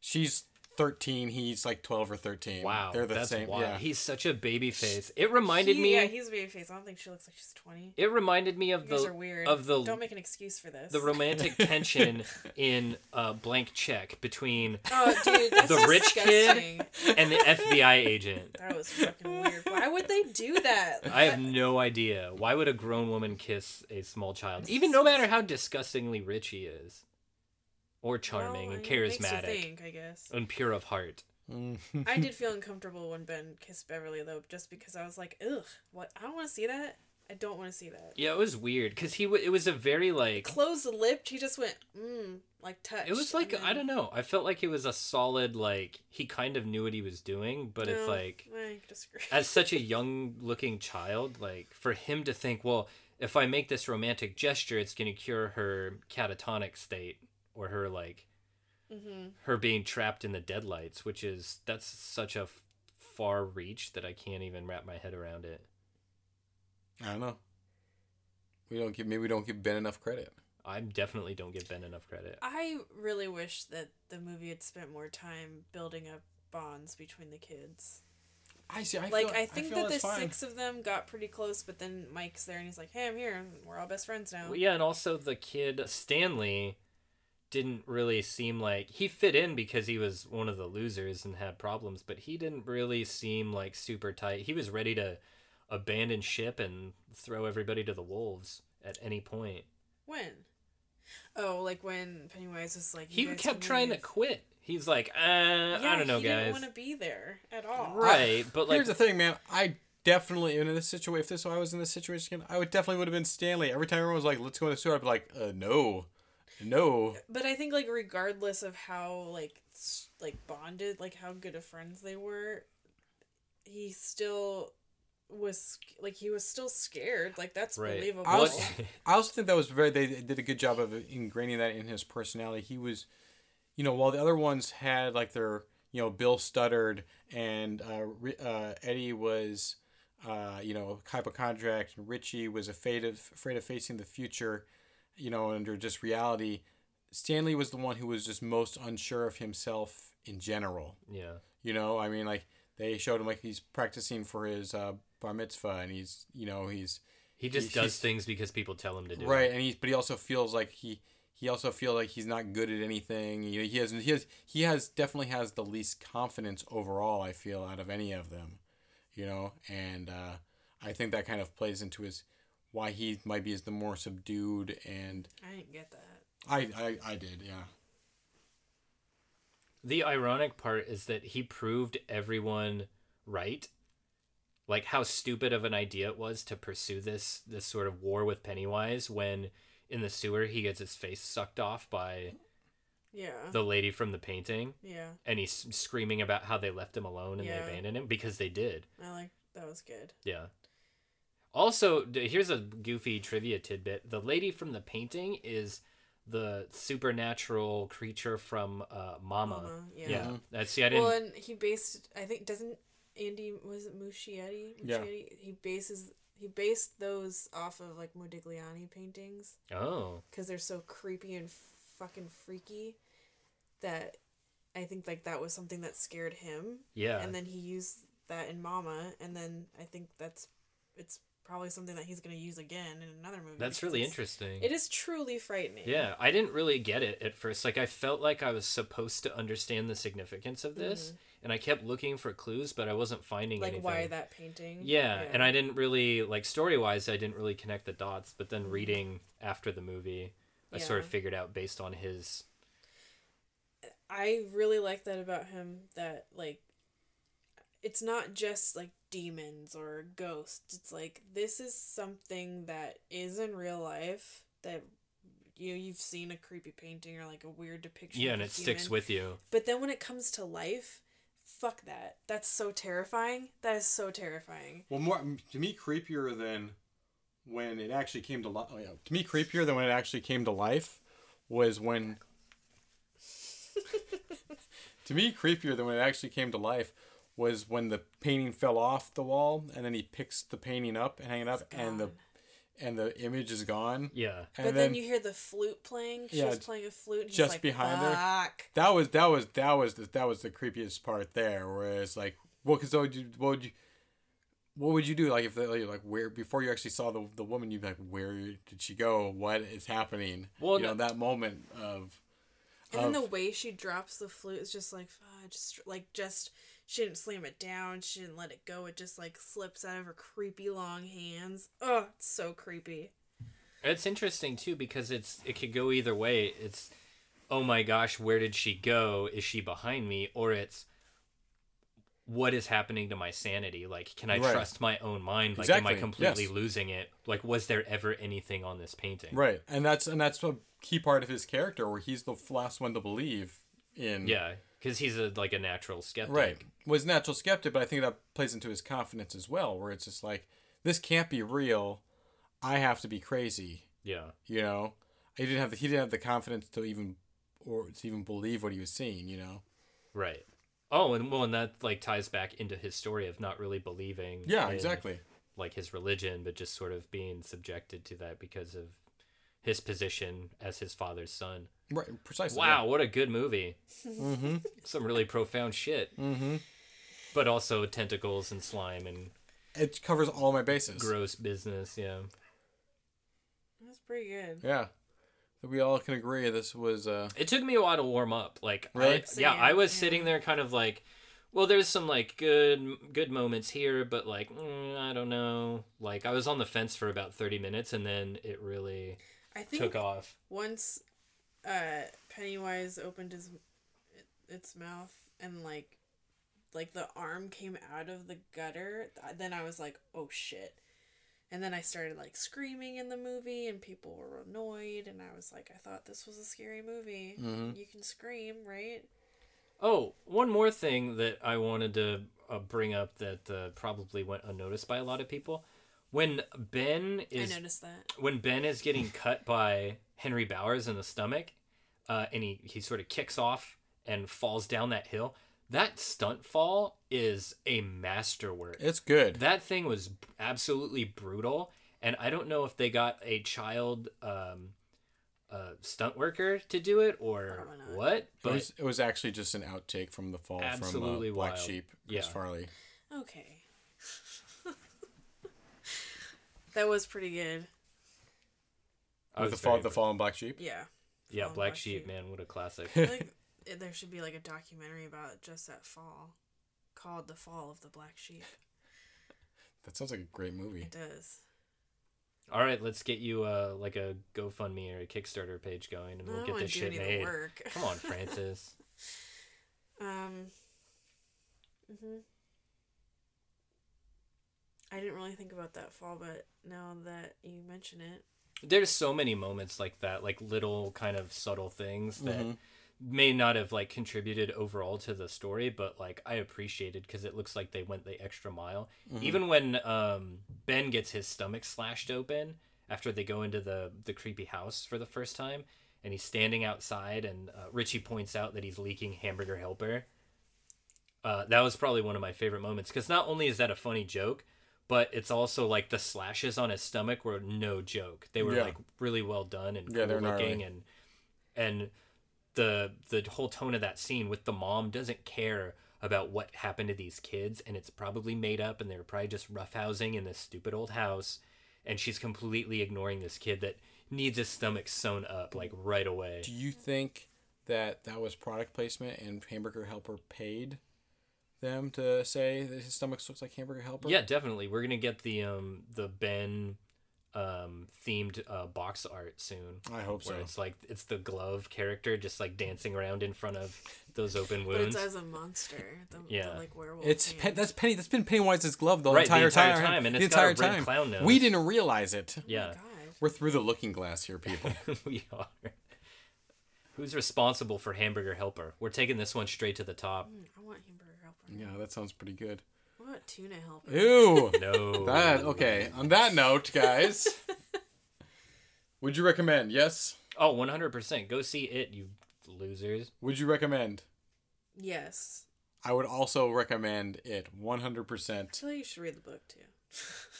She's thirteen. He's like twelve or thirteen. Wow, they're the that's same. wild. Yeah, He's such a baby face. It reminded He- me. Yeah, he's a baby face. I don't think she looks like she's 20. it reminded me of You the weird. of the Don't make an excuse for this. the romantic tension in uh, Blank Check between Oh, dude, the rich disgusting. kid and the FBI agent. That was fucking weird. Why would they do that? I have no idea. Why would a grown woman kiss a small child? Even no matter how disgustingly rich he is. Or charming Well, and I makes you charismatic think, I guess. and pure of heart. I did feel uncomfortable when Ben kissed Beverly though, just because I was like, ugh, what? I don't want to see that. I don't want to see that. Yeah, it was weird because he w- it was a very like Closed lipped. He just went, mm, like touch. it was like I don't know. I felt like it was a solid like he kind of knew what he was doing, but it's like I as such a young looking child, like for him to think, well, if I make this romantic gesture, it's gonna cure her catatonic state or her like mm-hmm. her being trapped in the deadlights, which is that's such a f- far reach that I can't even wrap my head around it. I don't know. We don't give maybe we don't give Ben enough credit. I definitely don't give Ben enough credit. I really wish that the movie had spent more time building up bonds between the kids. I see. I like feel, I think feel that the fine. six of them got pretty close, but then Mike's there and he's like, "Hey, I'm here. We're all best friends now." Well, yeah, and also the kid Stanley didn't really seem like he fit in because he was one of the losers and had problems, but he didn't really seem like super tight. He was ready to abandon ship and throw everybody to the wolves at any point. When? Oh, like when Pennywise was like, He kept can trying to quit. He's like, uh, Yeah, I don't know, he didn't want to be there at all. Right, but like, Here's the thing, man. I definitely in this situation. If this I was in this situation, again, I would definitely would have been Stanley. Every time everyone was like, "Let's go to the sewer," I'd be like, uh, "No, no." But I think like regardless of how like like bonded, like how good of friends they were, he still was like he was still scared. Like that's Right. believable. I, also, I also think that was very. They did a good job of ingraining that in his personality. He was, you know, while the other ones had like their, you know Bill stuttered and uh, uh, Eddie was uh, you know hypochondriac and Richie was afraid of afraid of facing the future, you know under just reality. Stanley was the one who was just most unsure of himself in general. Yeah. You know, I mean, like they showed him like he's practicing for his uh, bar mitzvah, and he's you know he's He just He- does things because people tell him to do right, it. and he's but he also feels like he he also feels like he's not good at anything. You know, he has he has he has definitely has the least confidence overall. I feel out of any of them, you know, and uh, I think that kind of plays into his why he might be as the more subdued and I didn't get that. I I, I did yeah The ironic part is that he proved everyone right. Like how stupid of an idea it was to pursue this this sort of war with Pennywise when in the sewer he gets his face sucked off by Yeah. the lady from the painting yeah. and he's screaming about how they left him alone and Yeah. they abandoned him because they did. I like that was good. Yeah. Also, here's a goofy trivia tidbit. The lady from the painting is the supernatural creature from uh, Mama. Mama, yeah. Yeah. That's see, I didn't. Well, and he based. I think doesn't Andy was it Muschietti? Yeah. He bases he based those off of like Modigliani paintings oh, because they're so creepy and fucking freaky that I think like that was something that scared him. yeah. And then he used that in Mama, and then I think that's it's probably something that he's gonna use again in another movie. That's really interesting. It is truly frightening. Yeah, I didn't really get it at first. Like I felt like I was supposed to understand the significance of this, and I kept looking for clues, but I wasn't finding Mm-hmm. Like anything. why that painting? Yeah, and I didn't really like story wise. I didn't really connect the dots. But then reading after the movie, I sort of Mm-hmm. Figured out based on his. I really like that about him that like it's not just like demons or ghosts. It's like this is something that is in real life that you know, you've seen a creepy painting or like a weird depiction. Yeah, of and a it sticks with you. But then when it comes to life, fuck that. That's so terrifying. That is so terrifying. Well, more to me creepier than when it actually came to life. Oh, to me, creepier than when it actually came to life was when. to me, creepier than when it actually came to life was when the painting fell off the wall and then he picks the painting up and hang it up and the and the image is gone. Yeah, but then, then, you hear the flute playing. She's Yeah, playing a flute. And he's just like, behind her. That was that was that was the, that was the creepiest part there. Whereas like, well, because what would you what would you what would you do like if they, like like, where before you actually saw the the woman you'd be like where did she go what is happening Well, you know that moment of And then the way she drops the flute is just like, just like just she didn't slam it down. She didn't let it go. It just like slips out of her creepy long hands. Oh, it's so creepy. it's interesting too because it's it could go either way. It's oh my gosh, where did she go? Is she behind me? Or it's what is happening to my sanity? Like, can I Right. trust my own mind? Like, Exactly, am I completely yes. losing it? Like, was there ever anything on this painting? right and that's and that's a key part of his character where he's the last one to believe in Yeah, because he's a like a natural skeptic. right was natural skeptic but I think that plays into his confidence as well where it's just like this can't be real I have to be crazy Yeah. you know he didn't have the, he didn't have the confidence to even or to even believe what he was seeing you know Right. Oh, and well, and that like ties back into his story of not really believing. yeah in, exactly Like his religion, but just sort of being subjected to that because of his position as his father's son. Right precisely Wow, what a good movie! mm-hmm. Some really profound shit. Mm-hmm. But also tentacles and slime and it covers all my bases gross business. Yeah. That's pretty good. yeah we all can agree this was uh It took me a while to warm up. Like, I- yeah, I was yeah. sitting there kind of like, well, there's some like good good moments here, but like, mm, I don't know. Like, I was on the fence for about thirty minutes, and then it really I think took off. once uh Pennywise opened his its mouth and like like the arm came out of the gutter, then I was like, "Oh shit." And then I started like screaming in the movie and people were annoyed and I was like, "I thought this was a scary movie. Mhm. You can scream, right?" Oh, one more thing that I wanted to uh, bring up that uh, probably went unnoticed by a lot of people. When Ben is I noticed that. when Ben is getting cut by Henry Bowers in the stomach, uh, and he, he sort of kicks off and falls down that hill, that stunt fall is a masterwork. It's good. that thing was absolutely brutal, and I don't know if they got a child um, uh, stunt worker to do it or Probably not. what, it was it was actually just an outtake from the fall Absolutely from uh, Black wild. Sheep, Chris Yeah. Farley. Okay. that was pretty good. I With was the fall, very the fall in Black Sheep. Yeah. Yeah, Black Black Sheep, Sheep. man, what a classic. I think it- there should be like a documentary about just that fall called The Fall of the Black Sheep. That sounds like a great movie. It does. All right, let's get you uh, like a GoFundMe or a Kickstarter page going, and we'll don't get this do shit any made. work. Come on, Francis. Um. hmm I didn't really think about that fall, but now that you mention it, There's so many moments like that, like little kind of subtle things that Mhm. may not have like contributed overall to the story, but like I appreciated because it looks like they went the extra mile. Even when um, Ben gets his stomach slashed open after they go into the the creepy house for the first time, and he's standing outside, and uh, Richie points out that he's leaking hamburger helper. Uh, that was probably one of my favorite moments because not only is that a funny joke, but it's also like the slashes on his stomach were no joke. They were Yeah. like really well done and Yeah, cool looking gnarly. and and the the whole tone of that scene with the mom doesn't care about what happened to these kids and it's probably made up and they're probably just roughhousing in this stupid old house and she's completely ignoring this kid that needs his stomach sewn up like right away. Do you think that that was product placement and Hamburger Helper paid them to say that his stomach looks like Hamburger Helper? Yeah, definitely. We're gonna get the um the Ben um themed uh box art soon. I hope so. It's like it's the glove character just like dancing around in front of those open but it's wounds. as a monster, the, Yeah. the like werewolf. It's hand. Pen- that's Penny. That's been Pennywise's glove the Right, the entire, entire time. time, and the it's got a entire red time. clown nose. We didn't realize it. Oh yeah, God. We're through the looking glass here, people. we are. Who's responsible for Hamburger Helper? We're taking this one straight to the top. Mm, I want hamburger helper. Yeah, that sounds pretty good. What about tuna helper? Ew. No. That okay. On that note, guys, would you recommend? Yes. Oh, 100%. Go see it, you losers. Would you recommend? Yes. I would also recommend it. One hundred I percent. feel like you should read the book too.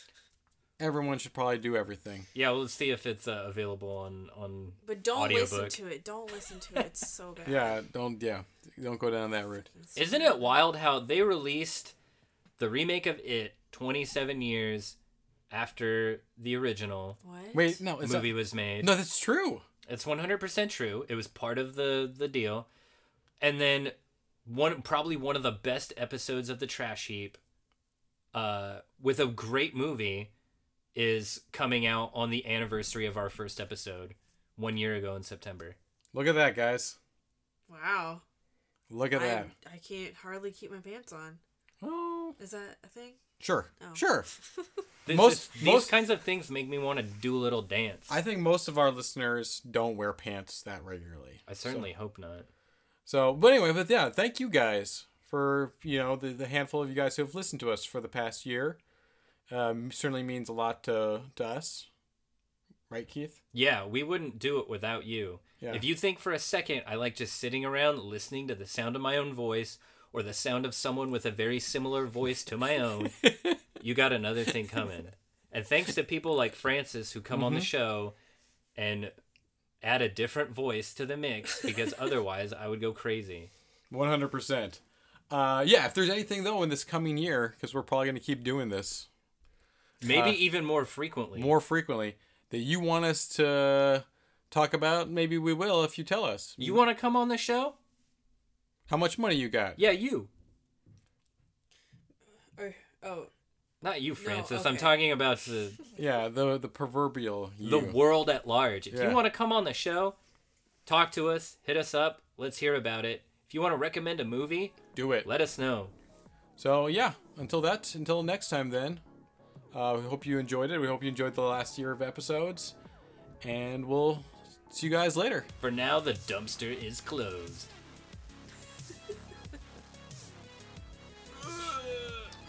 Everyone should probably do everything. Yeah, well, let's see if it's uh, available on on But don't Audiobook. listen to it. Don't listen to it. It's so bad. Yeah. Don't. Yeah. Don't go down that route. Isn't it wild how they released the remake of It 27 years after the original What? Wait. No. It's movie was made? No, that's true. It's 100% true. It was part of the the deal. And then one probably one of the best episodes of the Trash Heap uh with a great movie is coming out on the anniversary of our first episode 1 year ago in September. Look at that, guys. Wow. Look at I, that. I can't hardly keep my pants on. Oh. Is that a thing? Sure. Oh. Sure. This, Most- is- these most- kinds of things make me want to do a little dance. I think most of our listeners don't wear pants that regularly. I certainly hope not. So, but anyway, but yeah, thank you guys for you know the, the handful of you guys who have listened to us for the past year. Um, certainly means a lot to to us, right, Keith? Yeah, we wouldn't do it without you. Yeah. If you think for a second I like just sitting around listening to the sound of my own voice or the sound of someone with a very similar voice to my own, you got another thing coming. And thanks to people like Francis who come on Mm-hmm. the show and add a different voice to the mix because otherwise I would go crazy. One hundred percent. Uh, yeah. If there's anything though in this coming year, because we're probably gonna keep doing this Maybe Uh, even more frequently. more frequently, that you want us to talk about, maybe we will if you tell us. You want to come on the show? How much money you got? Yeah, you. Or oh, Not you, Francis. I'm talking about the Yeah, the the proverbial you. the world at large. If Yeah. you want to come on the show, talk to us, hit us up, let's hear about it. If you want to recommend a movie, Do it. let us know. So yeah, until that, until next time then. Uh, we hope you enjoyed it. We hope you enjoyed the last year of episodes, and we'll see you guys later. For now, the dumpster is closed.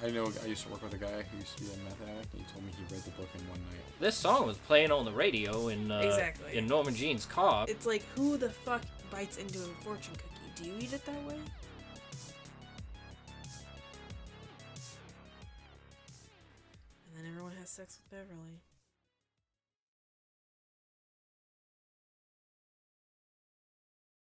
I know I used to work with a guy who used to be a meth addict. And he told me he read the book in one night. This song was playing on the radio in uh, Exactly. in Norman Jean's car. it's like who the fuck bites into a fortune cookie? Do you eat it that way? Sex with Beverly.